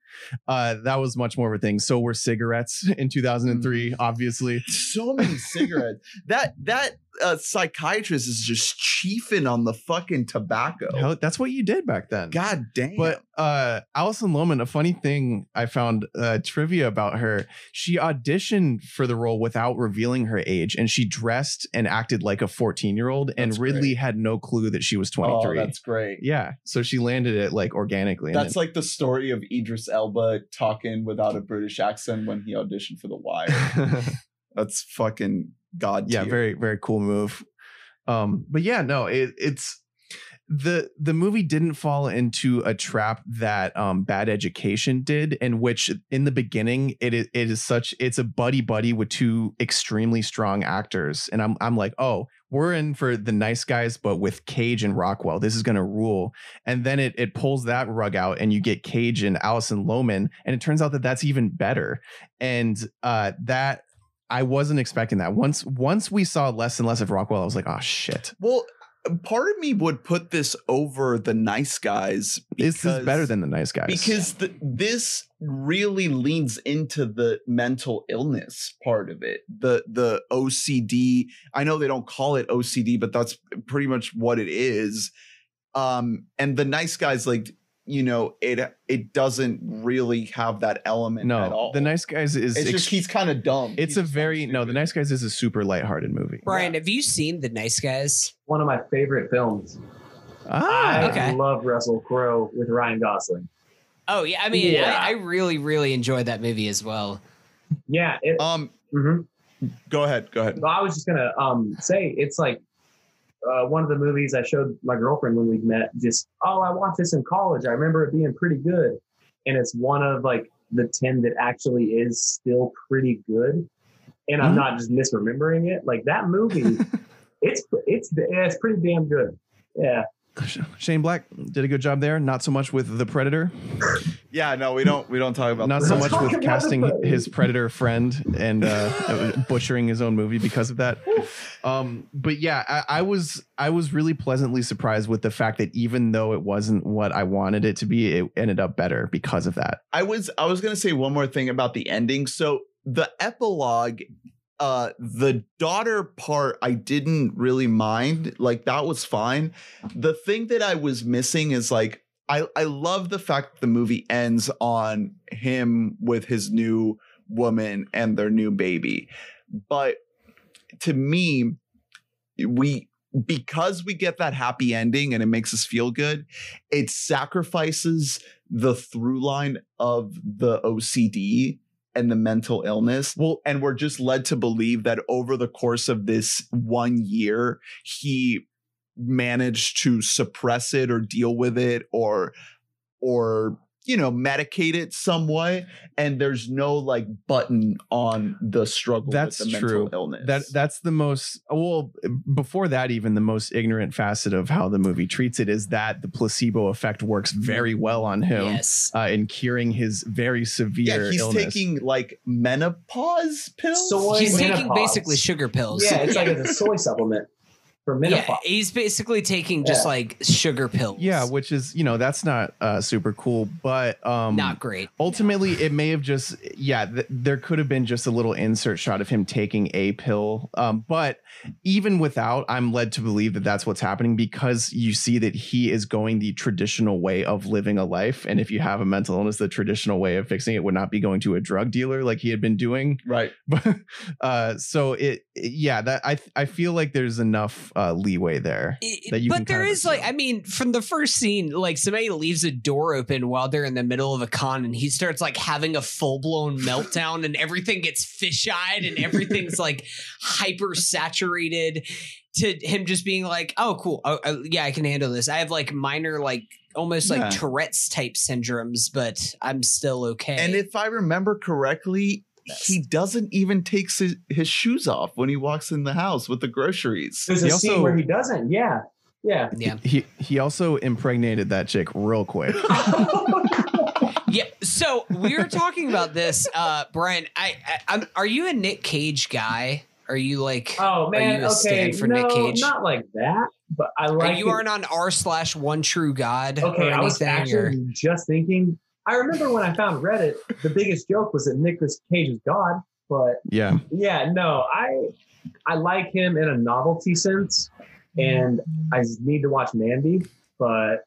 Uh, that was much more of a thing. So were cigarettes in 2003, Mm. obviously. So many cigarettes. that that uh, psychiatrist is just chiefing on the fucking tobacco. Hell, that's what you did back then. God damn. But uh Alison Lohman, a funny thing I found uh trivia about her, she auditioned for the role without revealing her age and she dressed and acted like a 14-year-old and That's Ridley great. had no clue that she was oh, 23. that's great. yeah, so she landed it like organically. and That's like the story of Idris Elba talking without a British accent when he auditioned for The Wire. That's fucking god. yeah very very cool move. Um but yeah no it, it's the the movie didn't fall into a trap that um bad education did in which in the beginning it is it is such it's a buddy buddy with two extremely strong actors. And i'm i'm like oh we're in for the nice guys but with cage and rockwell. This is going to rule. And then it it pulls that rug out and you get cage and alison lohman. And it turns out that that's even better. And uh that I wasn't expecting that. Once once we saw less and less of Rockwell, I was like, oh shit. Well, part of me would put this over the nice guys. This is better than the nice guys. because the, this really leans into the mental illness part of it the the ocd i know they don't call it ocd but that's pretty much what it is um and the nice guys like you know it it doesn't really have that element no, at no, all the nice guys is it's just he's kind of dumb it's He's a very no, the nice guys is a super lighthearted movie. Brian, Yeah. have you seen The Nice Guys? One of my favorite films. Ah, I okay. love Russell Crowe with Ryan Gosling. Oh yeah, I mean, Yeah. I, I really, really enjoyed that movie as well. Yeah. It, Um, mhm. go ahead, go ahead. I was just gonna um say it's like uh, one of the movies I showed my girlfriend when we met. Just oh, I watched this in college. I remember it being pretty good, and it's one of like the ten that actually is still pretty good. And I'm Mhm. not just misremembering it. Like that movie, it's it's yeah, it's pretty damn good. Yeah. Shane Black did a good job there. Not so much with the Predator. Yeah, no, we don't we don't talk about Not so much with casting his Predator friend and uh, butchering his own movie because of that. Um, but yeah, I, I was I was really pleasantly surprised with the fact that even though it wasn't what I wanted it to be, it ended up better because of that. I was I was gonna say one more thing about the ending. So the epilogue, uh, the daughter part, I didn't really mind. Like that was fine. The thing that I was missing is like I I love the fact the movie ends on him with his new woman and their new baby, but to me, we because we get that happy ending and it makes us feel good, it sacrifices the through line of the OCD and the mental illness. Well, and we're just led to believe that over the course of this one year, he managed to suppress it or deal with it or or you know medicate it some way and there's no like button on the struggle That's with the true. mental illness That that's the most well before that even the most ignorant facet of how the movie treats it is that the placebo effect works very well on him Yes. uh, in curing his very severe yeah he's illness. taking like menopause pills Soy He's taking basically sugar pills. Yeah, it's like a soy supplement for Yeah, he's basically taking just Yeah. like sugar pills. yeah, which is you know that's not uh, super cool, but um, not great. ultimately it may have just yeah th- there could have been just a little insert shot of him taking a pill um, but even without i'm led to believe that that's what's happening because you see that he is going the traditional way of living a life and if you have a mental illness the traditional way of fixing it would not be going to a drug dealer like he had been doing right but uh so it yeah that i i feel like there's enough uh leeway there that you but there is like. I mean, from the first scene, like somebody leaves a door open while they're in the middle of a con, and he starts like having a full blown meltdown, and everything gets fisheyed, and everything's like hyper saturated. To him just being like, "Oh, cool, oh, oh, yeah, I can handle this." I have like minor, like almost like Yeah. Tourette's type syndromes, but I'm still okay. And if I remember correctly, he doesn't even takes his, his shoes off when he walks in the house with the groceries. There's He a scene also- where he doesn't. Yeah. Yeah. yeah, he he also impregnated that chick real quick yeah. So we were talking about this, uh, Brian. I, I, I'm, are you a Nick Cage guy? Are you like? Oh man, you a okay, stand for no, Nick Cage? not like that. But I Are like. you it- aren't on r slash one true god Okay, or I was actually Or, just thinking. I remember when I found Reddit, the biggest joke was that Nicolas Cage is God. But yeah yeah, no, I I like him in a novelty sense, and I need to watch Mandy. But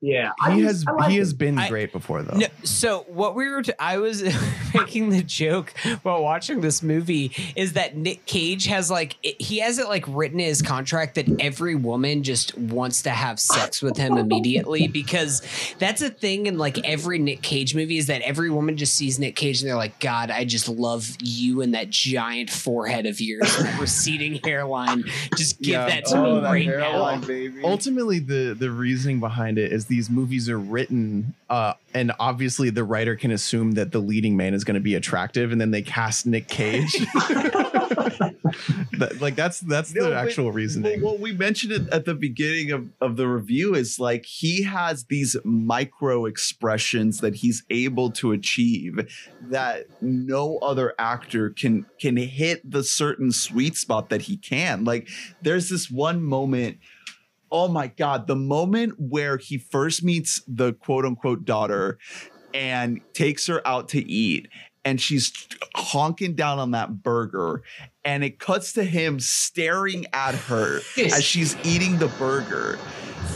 yeah, he just- has I like he him. has been I- great before though no, so what we were, t- I was making the joke while watching this movie is that Nick Cage has like it, he has it like written in his contract that every woman just wants to have sex with him immediately because that's a thing in like every Nick Cage movie is that every woman just sees Nick Cage and they're like, God, I just love you and that giant forehead of yours, and that receding hairline. Just give that to Oh, me that right hairline, now. baby. ultimately the the reasoning behind it is these movies are written uh and obviously the writer can assume that the leading man is going to be attractive and then they cast nick cage That- like that's that's No, the but- actual reasoning Well, we mentioned it at the beginning of, of the review is like he has these micro expressions that he's able to achieve that no other actor can can hit the certain sweet spot that he can. Like there's this one moment. Oh my god, the moment where he first meets the quote unquote daughter and takes her out to eat and she's honking down on that burger and it cuts to him staring at her as she's eating the burger.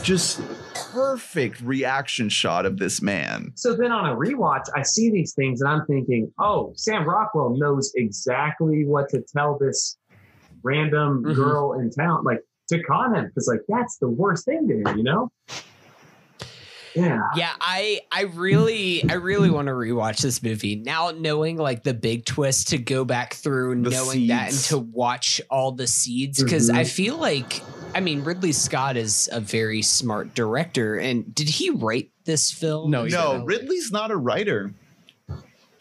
Just perfect reaction shot of this man. So then on a rewatch, I see these things and I'm thinking, oh, Sam Rockwell knows exactly what to tell this random Mhm. girl in town, like to con him, because like that's the worst thing to him, you know? Yeah. Yeah, I I really I really want to rewatch this movie now, knowing like the big twist to go back through, The knowing that, and to watch all the seeds because Mhm. I feel like I mean Ridley Scott is a very smart director, and did he write this film? No, he no. Ridley's not a writer.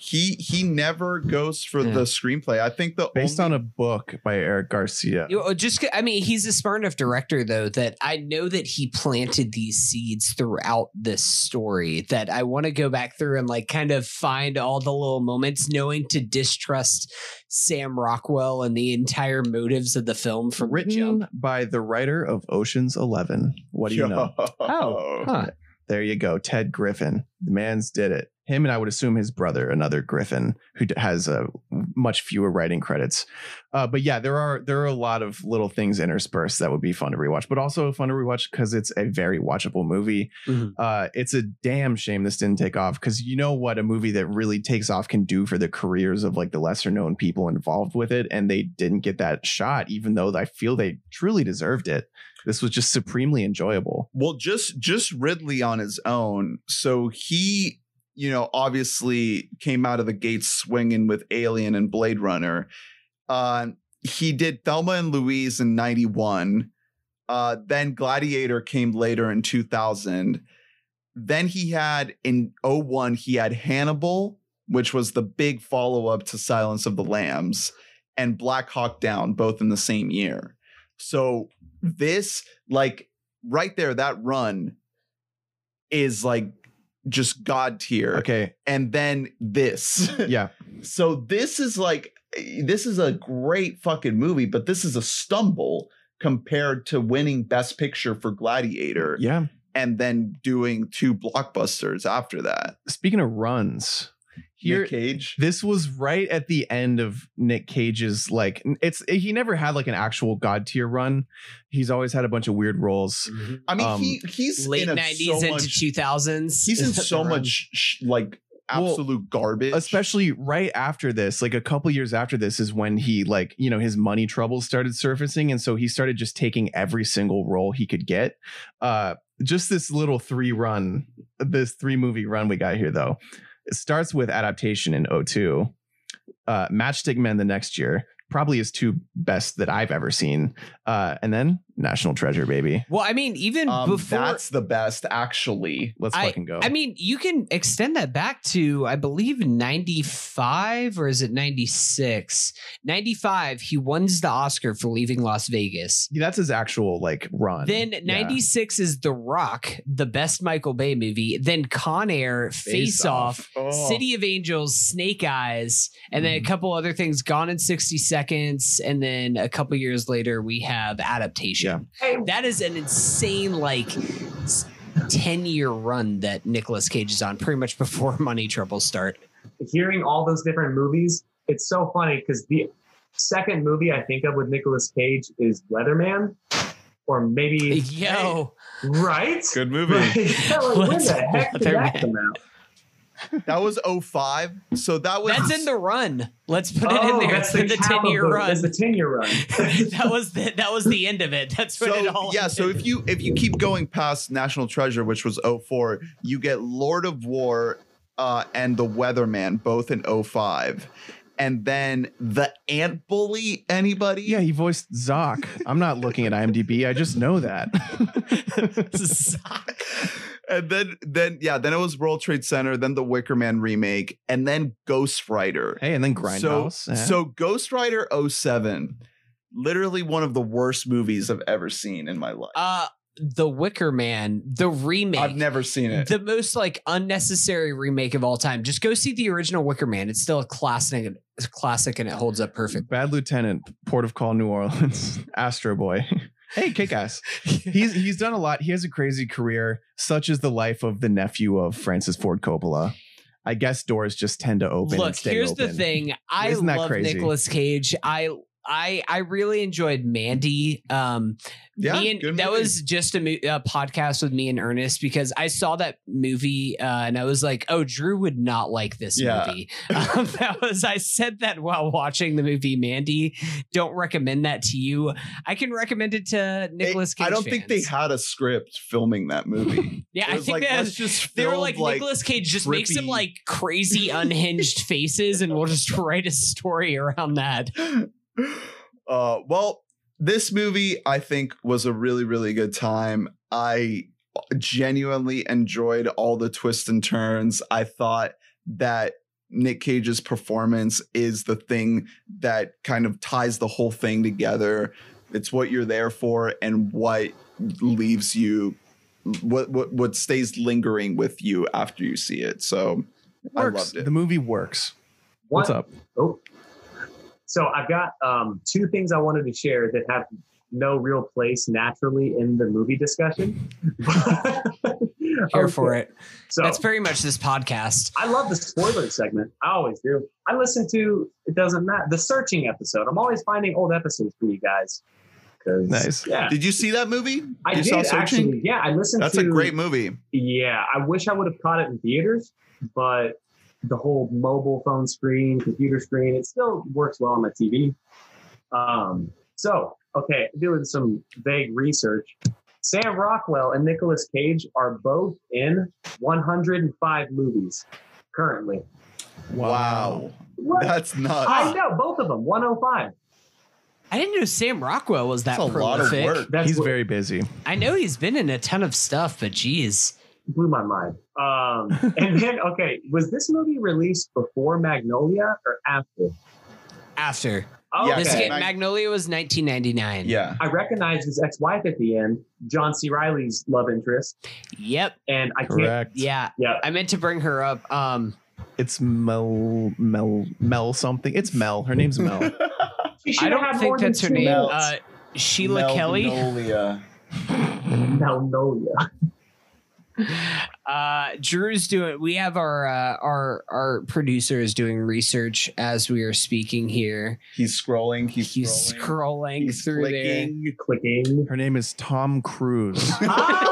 He he never goes for Yeah. the screenplay. I think the Based only, on a book by Eric Garcia. You know, just I mean, he's a smart enough director though that I know that he planted these seeds throughout this story. That I want to go back through and like kind of find all the little moments, knowing to distrust Sam Rockwell and the entire motives of the film from Written jump. by the writer of Ocean's Eleven. What do you know? Oh, huh. There you go. Ted Griffin. The man's did it. Him and I would assume his brother, another Griffin, who d- has uh, much fewer writing credits. Uh, but yeah, there are there are a lot of little things interspersed that would be fun to rewatch, but also fun to rewatch because it's a very watchable movie. Mhm. Uh, it's a damn shame this didn't take off because you know what a movie that really takes off can do for the careers of like the lesser known people involved with it, and they didn't get that shot, even though I feel they truly deserved it. This was just supremely enjoyable. Well, just just Ridley on his own. So he, you know, obviously came out of the gates swinging with Alien and Blade Runner. Uh, he did Thelma and Louise in '91. Uh, then Gladiator came later in 2000. Then he had in 01, he had Hannibal, which was the big follow up to Silence of the Lambs, and Black Hawk Down, both in the same year. So this, like, right there, that run is like just god tier. Okay, And then this. yeah, so this is like this is a great fucking movie, but this is a stumble compared to winning Best Picture for Gladiator yeah. and then doing two blockbusters after that. Speaking of runs, here Nick Cage. this was right at the end of Nick Cage's like it's he never had like an actual god tier run. He's always had a bunch of weird roles. I mean, um, he he's Late nineties so into two thousands. He's in so much sh- like Well, absolute garbage. Especially right after this, like a couple years after this is when he like, you know, his money troubles started surfacing and so he started just taking every single role he could get. Uh just this little three run, this three movie run we got here though. It starts with adaptation in 02. Uh Matchstick Men the next year, probably his two best that I've ever seen. Uh and then National Treasure baby. Well, I mean, even um, before that's the best, actually. Let's I- fucking go. I mean, you can extend that back to, I believe, 95 or is it 96? 95, he wins the Oscar for leaving Las Vegas. that's his actual like run. Then Yeah. 96 is The Rock, the best Michael Bay movie. Then Con Air, Face, Off, Oh. City of Angels, Snake Eyes, and then a Mhm. couple other things, Gone in 60 Seconds. And then a couple years later, we have Adaptation. Hey, That is an insane, like, 10 year run that Nicolas Cage is on, pretty much before money troubles start. hearing all those different movies, it's so funny because the second movie I think of with Nicolas Cage is Weatherman, or maybe Yo, right. Good movie. Right. Yeah, like, when the heck did that come out? That was 05. So that was that's in the run. Let's put it oh, in there. that's It's in the 10 year the- run. That's the ten year run. that was the that was the end of it. That's what it all yeah so if you if you keep going past national treasure which was 04 you get lord of war uh and the weatherman both in 05 and then the ant bully anybody yeah, he voiced Zoc. I'm not looking at IMDb. I just know that. and then then yeah then it was world trade center then the wicker man remake and then ghost rider hey, and then so, Grindhouse. yeah. so ghost rider 07 literally one of the worst movies i've ever seen in my life uh the Wicker Man, the remake. i've never seen it the most like unnecessary remake of all time. Just go see the original Wicker Man. It's still a classic, a classic, and it holds up perfect. Bad Lieutenant, Port of Call, New Orleans, Astro Boy. hey, kick ass. He's he's done a lot. He has a crazy career. Such as the life of the nephew of Francis Ford Coppola. I guess doors just tend to open. Look, here's the thing. I Isn't love? Nicolas Cage. I I I really enjoyed Mandy. Um, Yeah, me and, that was just a, mo- a podcast with me and Ernest because I saw that movie uh, and I was like, "Oh, Drew would not like this Yeah. movie." Um, that was I said that while watching the movie Mandy. Don't recommend that to you. I can recommend it to Nicolas Cage. I don't think they had a script filming that movie. Yeah, I think like, they, let's just they were film, like, Nicolas Cage just makes some like crazy unhinged faces, and we'll just write a story around that. Uh well this movie i think was a really really good time. I genuinely enjoyed all the twists and turns. I thought that nick cage's performance is the thing that kind of ties the whole thing together. It's what you're there for and what leaves you what what, what stays lingering with you after you see it. So i loved it. The movie works. What's up? Oh. So I've got um, two things I wanted to share that have no real place naturally in the movie discussion. Here for it. So That's very much this podcast. I love the spoiler segment. I always do. I listen to it doesn't matter the searching episode. I'm always finding old episodes for you guys. Nice. Yeah, did you see that movie I you did saw Searching? actually. Yeah, I listened to that's to. a great movie Yeah, I wish I would have caught it in theaters, but the whole mobile phone screen, computer screen, it still works well on my TV. Um, so, okay, doing some vague research. Sam Rockwell and Nicolas Cage are both in 105 movies currently. Wow. What? That's nuts. I know both of them, 105. I didn't know Sam Rockwell was that That's a lot of prolific. work. That's He's what very busy. I know he's been in a ton of stuff, but geez. Blew my mind. Um, and then, okay, was this movie released before Magnolia or after? After Oh, Yeah, this okay. game, Magnolia was 1999. Yeah. I recognize his ex-wife at the end, John C. Reilly's love interest, Yep. and I can't. Yeah. Yeah. I meant to bring her up. Um. It's Mel Mel Mel something. It's Mel. Her name's Mel. She I don't had think that's her name. Uh, Sheila Kelly. Magnolia. Magnolia. Uh, Drew's doing. We have our uh, our our producer is doing research as we are speaking here. He's scrolling. He's, He's scrolling. scrolling He's through clicking. Clicking. Her name is Tom Cruise.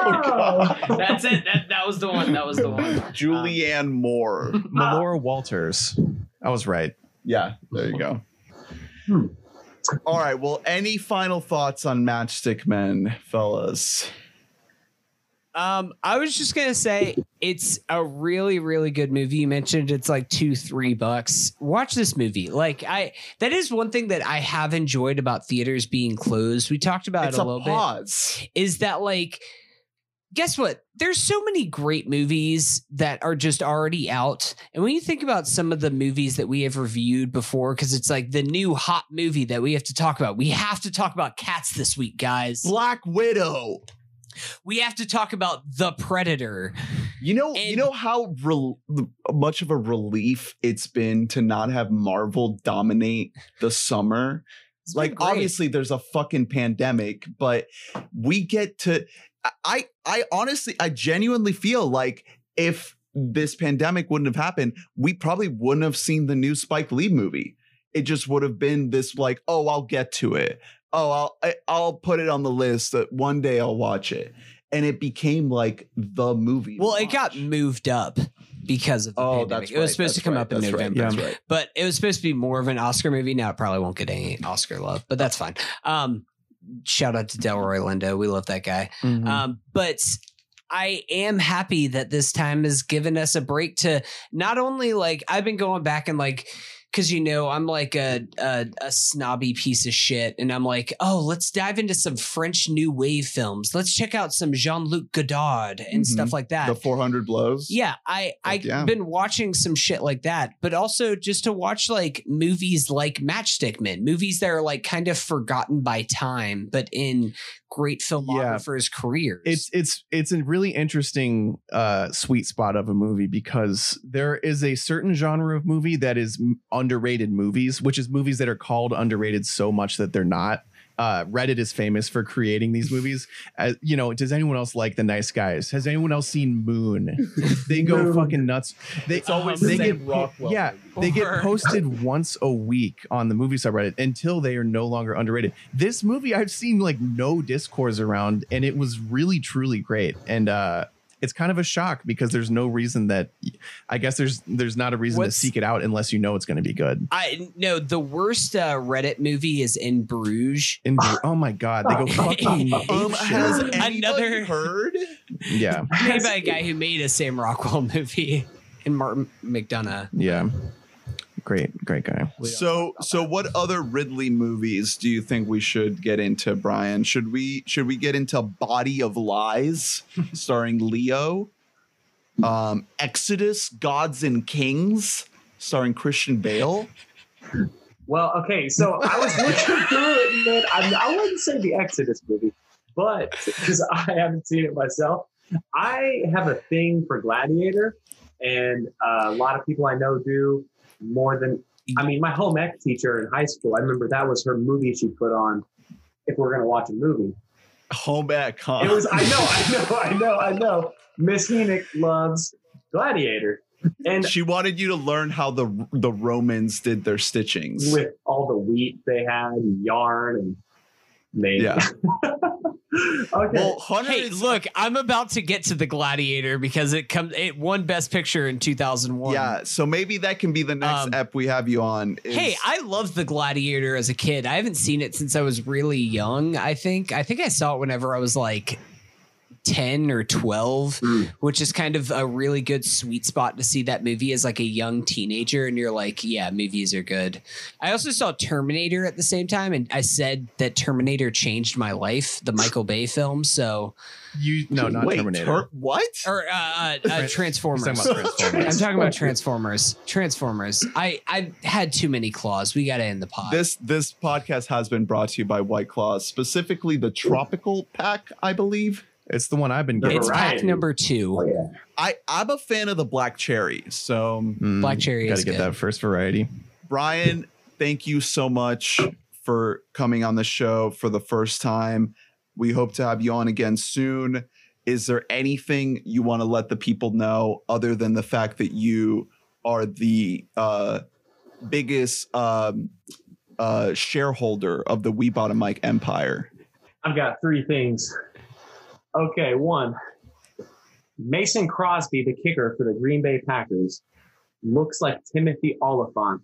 Oh, there. That's it. That, that was the one. That was the one. Julianne Moore. Melora Walters. I was right. Yeah, there you go. Hmm. All right. Well, any final thoughts on Matchstick Men, fellas? Um, I was just gonna say it's a really, really good movie. You mentioned it's like two, three bucks. Watch this movie. Like I, that is one thing that I have enjoyed about theaters being closed. We talked about it's it a, a little bit. pause. Is that like, guess what? There's so many great movies that are just already out, and when you think about some of the movies that we have reviewed before, because it's like the new hot movie that we have to talk about. We have to talk about Cats this week, guys. Black Widow. We have to talk about The Predator. You know, you know how rel- much of a relief it's been to not have Marvel dominate the summer. It's like obviously there's a fucking pandemic but we get to i i honestly i genuinely feel like if this pandemic wouldn't have happened we probably wouldn't have seen the new spike lee movie it just would have been this like oh i'll get to it oh i'll I, i'll put it on the list that one day i'll watch it and it became like the movie Well, it got moved up because of the oh pandemic. that's it was right, supposed to come right, up in right, November, that's Yeah. but it was supposed to be more of an Oscar movie. Now it probably won't get any Oscar love, but that's fine. Um, shout out to Delroy Lindo. We love that guy. Mhm. Um, but I am happy that this time has given us a break to not only like I've been going back and like because you know I'm like a, a a snobby piece of shit, and I'm like, oh, let's dive into some French New Wave films. Let's check out some Jean Luc Godard and Mhm. stuff like that. the 400 blows Yeah, I I've yeah. been watching some shit like that, but also just to watch like movies like Matchstick Men, movies that are like kind of forgotten by time, but in great filmographers' careers. it's it's it's a really interesting uh sweet spot of a movie because there is a certain genre of movie that is underrated movies which is movies that are called underrated so much that they're not uh, Reddit is famous for creating these movies. Uh, you know, does anyone else like The Nice Guys? Has anyone else seen Moon? They go Moon. fucking nuts. They It's always they the get Rockwell yeah movie. they get posted once a week on the movie subreddit until they are no longer underrated. This movie I've seen like no discourse around, and it was really truly great. And uh, it's kind of a shock because there's no reason that I guess there's there's not a reason What's- to seek it out unless you know it's going to be good. I no, the worst uh, Reddit movie is in Bruges. In, oh my god, they go fucking Um, has Another- heard? yeah Made by a guy who made a Sam Rockwell movie and Martin McDonagh. yeah great great guy. So, so what other Ridley movies do you think we should get into, Brian? Should we should we get into Body of Lies, starring Leo, um, Exodus: Gods and Kings, starring Christian Bale? Well, okay, so I was looking through it, man. I, I wouldn't say the Exodus movie, but because I haven't seen it myself, I have a thing for Gladiator, and uh, a lot of people I know do more than. I mean, my home ec teacher in high school, I remember that was her movie she put on if we're going to watch a movie. Home ec, huh? It was, I know, I know, I know, I know. Miss Enoch loves Gladiator. And she wanted you to learn how the the Romans did their stitchings. with all the wheat they had, and yarn, and made. Yeah. okay. Well, Hunter Hey, is look, I'm about to get to the Gladiator because it comes it won Best Picture in 2001. yeah. So maybe that can be the next Um, ep we have you on. is- Hey, I loved the Gladiator as a kid. I haven't seen it since I was really young. I think I think I saw it whenever I was like 10 or 12, Mm. which is kind of a really good sweet spot to see that movie as like a young teenager and you're like, yeah, movies are good. I also saw Terminator at the same time and I said that Terminator changed my life, the Michael Bay film, so You no not Wait, Terminator. Ter- what? or uh, uh, uh Transformers. He's talking about Transformers. I'm talking about Transformers. Transformers. I I had too many claws. We got to end the pod. This this podcast has been brought to you by White Claws, specifically the tropical pack, I believe. It's the one I've been getting. it's pack number two. Oh, yeah. I I'm a fan of the black cherry. So Mm, Black cherry is. Gotta is get good. that first variety. Brian, thank you so much for coming on the show for the first time. We hope to have you on again soon. Is there anything you want to let the people know other than the fact that you are the uh, biggest um, uh, shareholder of the We Bought a Mic empire? I've got three things. Okay, one. Mason Crosby, the kicker for the Green Bay Packers, looks like Timothy Olyphant.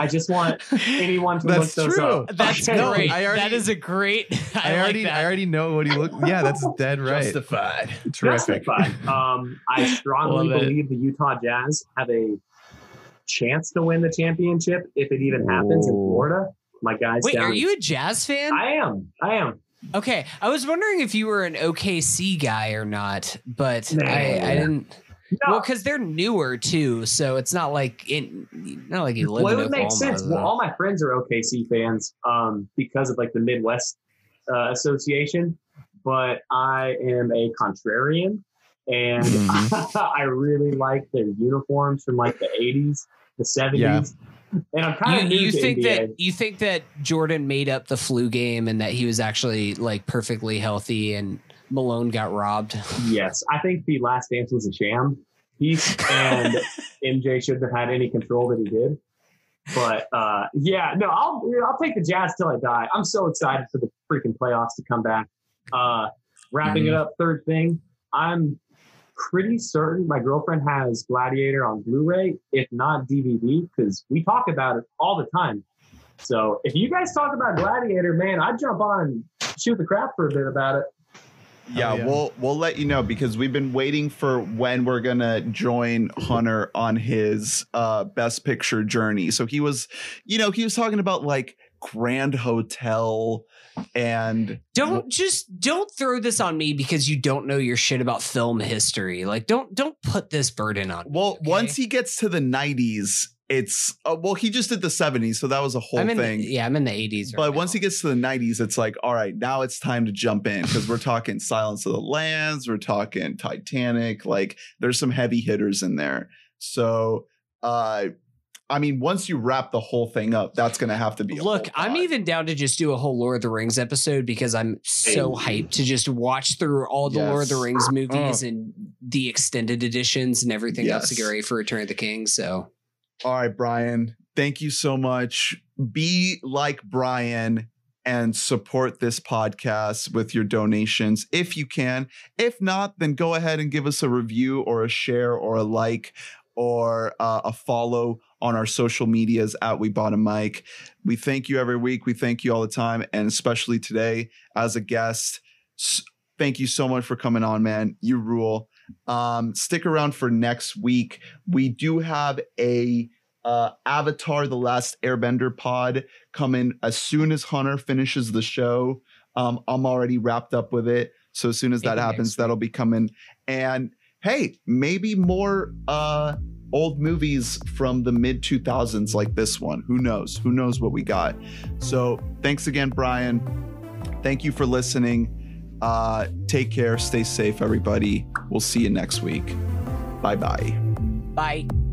I just want anyone to That's look those true. up. That's Okay. No, great. I already- that is a great. I, I, like already that. I already know what he looked. Yeah, that's dead right. Justified. Terrific. Justified. Um, I strongly Love it. believe the Utah Jazz have a chance to win the championship if it even happens in Florida. My guys Wait, down. are you a Jazz fan? I am. I am. Okay, I was wondering if you were an OKC guy or not, but Nah. I, I didn't. No, Well, because they're newer too, so it's not like it. Not like you live well, it would make sense. though. Well, all my friends are OKC fans um, because of like the Midwest uh, Association, but I am a contrarian, and Mhm. I really like their uniforms from like the '80s, the '70s, Yeah. And I'm kind you, of you think NBA. that you think that Jordan made up the flu game and that he was actually like perfectly healthy and Malone got robbed. Yes, I think the Last Dance was a sham piece, and MJ shouldn't have had any control that he did. But uh, yeah, no, I'll I'll take the Jazz till I die. I'm so excited for the freaking playoffs to come back. Uh, wrapping it up, third thing, I'm pretty certain my girlfriend has Gladiator on Blu-ray, if not DVD, because we talk about it all the time. So if you guys talk about Gladiator, man, I'd jump on and shoot the crap for a bit about it. Yeah, Oh, yeah. we'll we'll let you know because we've been waiting for when we're gonna join Hunter on his uh best picture journey. So he was, you know, he was talking about like Grand Hotel and Don't just don't throw this on me because you don't know your shit about film history. Like don't don't put this burden on. me, well, okay? once he gets to the 90s, it's uh, well, he just did the 70s, so that was a whole thing. The, yeah, I'm in the 80s. But right once he gets to the 90s, it's like, all right, now it's time to jump in because we're talking Silence of the Lambs, we're talking Titanic. Like, there's some heavy hitters in there. So, uh, I mean, once you wrap the whole thing up, that's going to have to be. a Look, I'm even down to just do a whole Lord of the Rings episode because I'm so hyped to just watch through all the Lord of the Rings movies Oh. and the extended editions and everything else to get ready for Return of the King. So All right, Brian. Thank you so much. Be like Brian and support this podcast with your donations if you can. If not, then go ahead and give us a review or a share or a like or uh, a follow on our social medias at We Bought a Mic. We thank you every week. We thank you all the time, and especially today as a guest. Thank you so much for coming on, man. You rule. Um, stick around for next week. We do have a uh, Avatar: The Last Airbender pod coming as soon as Hunter finishes the show. Um, I'm already wrapped up with it, so as soon as that happens, that'll be coming. And hey, maybe more uh, old movies from the mid 2000s like this one. Who knows? Who knows what we got? So thanks again, Brian. Thank you for listening. Uh, take care. Stay safe, everybody. We'll see you next week. Bye bye. bye.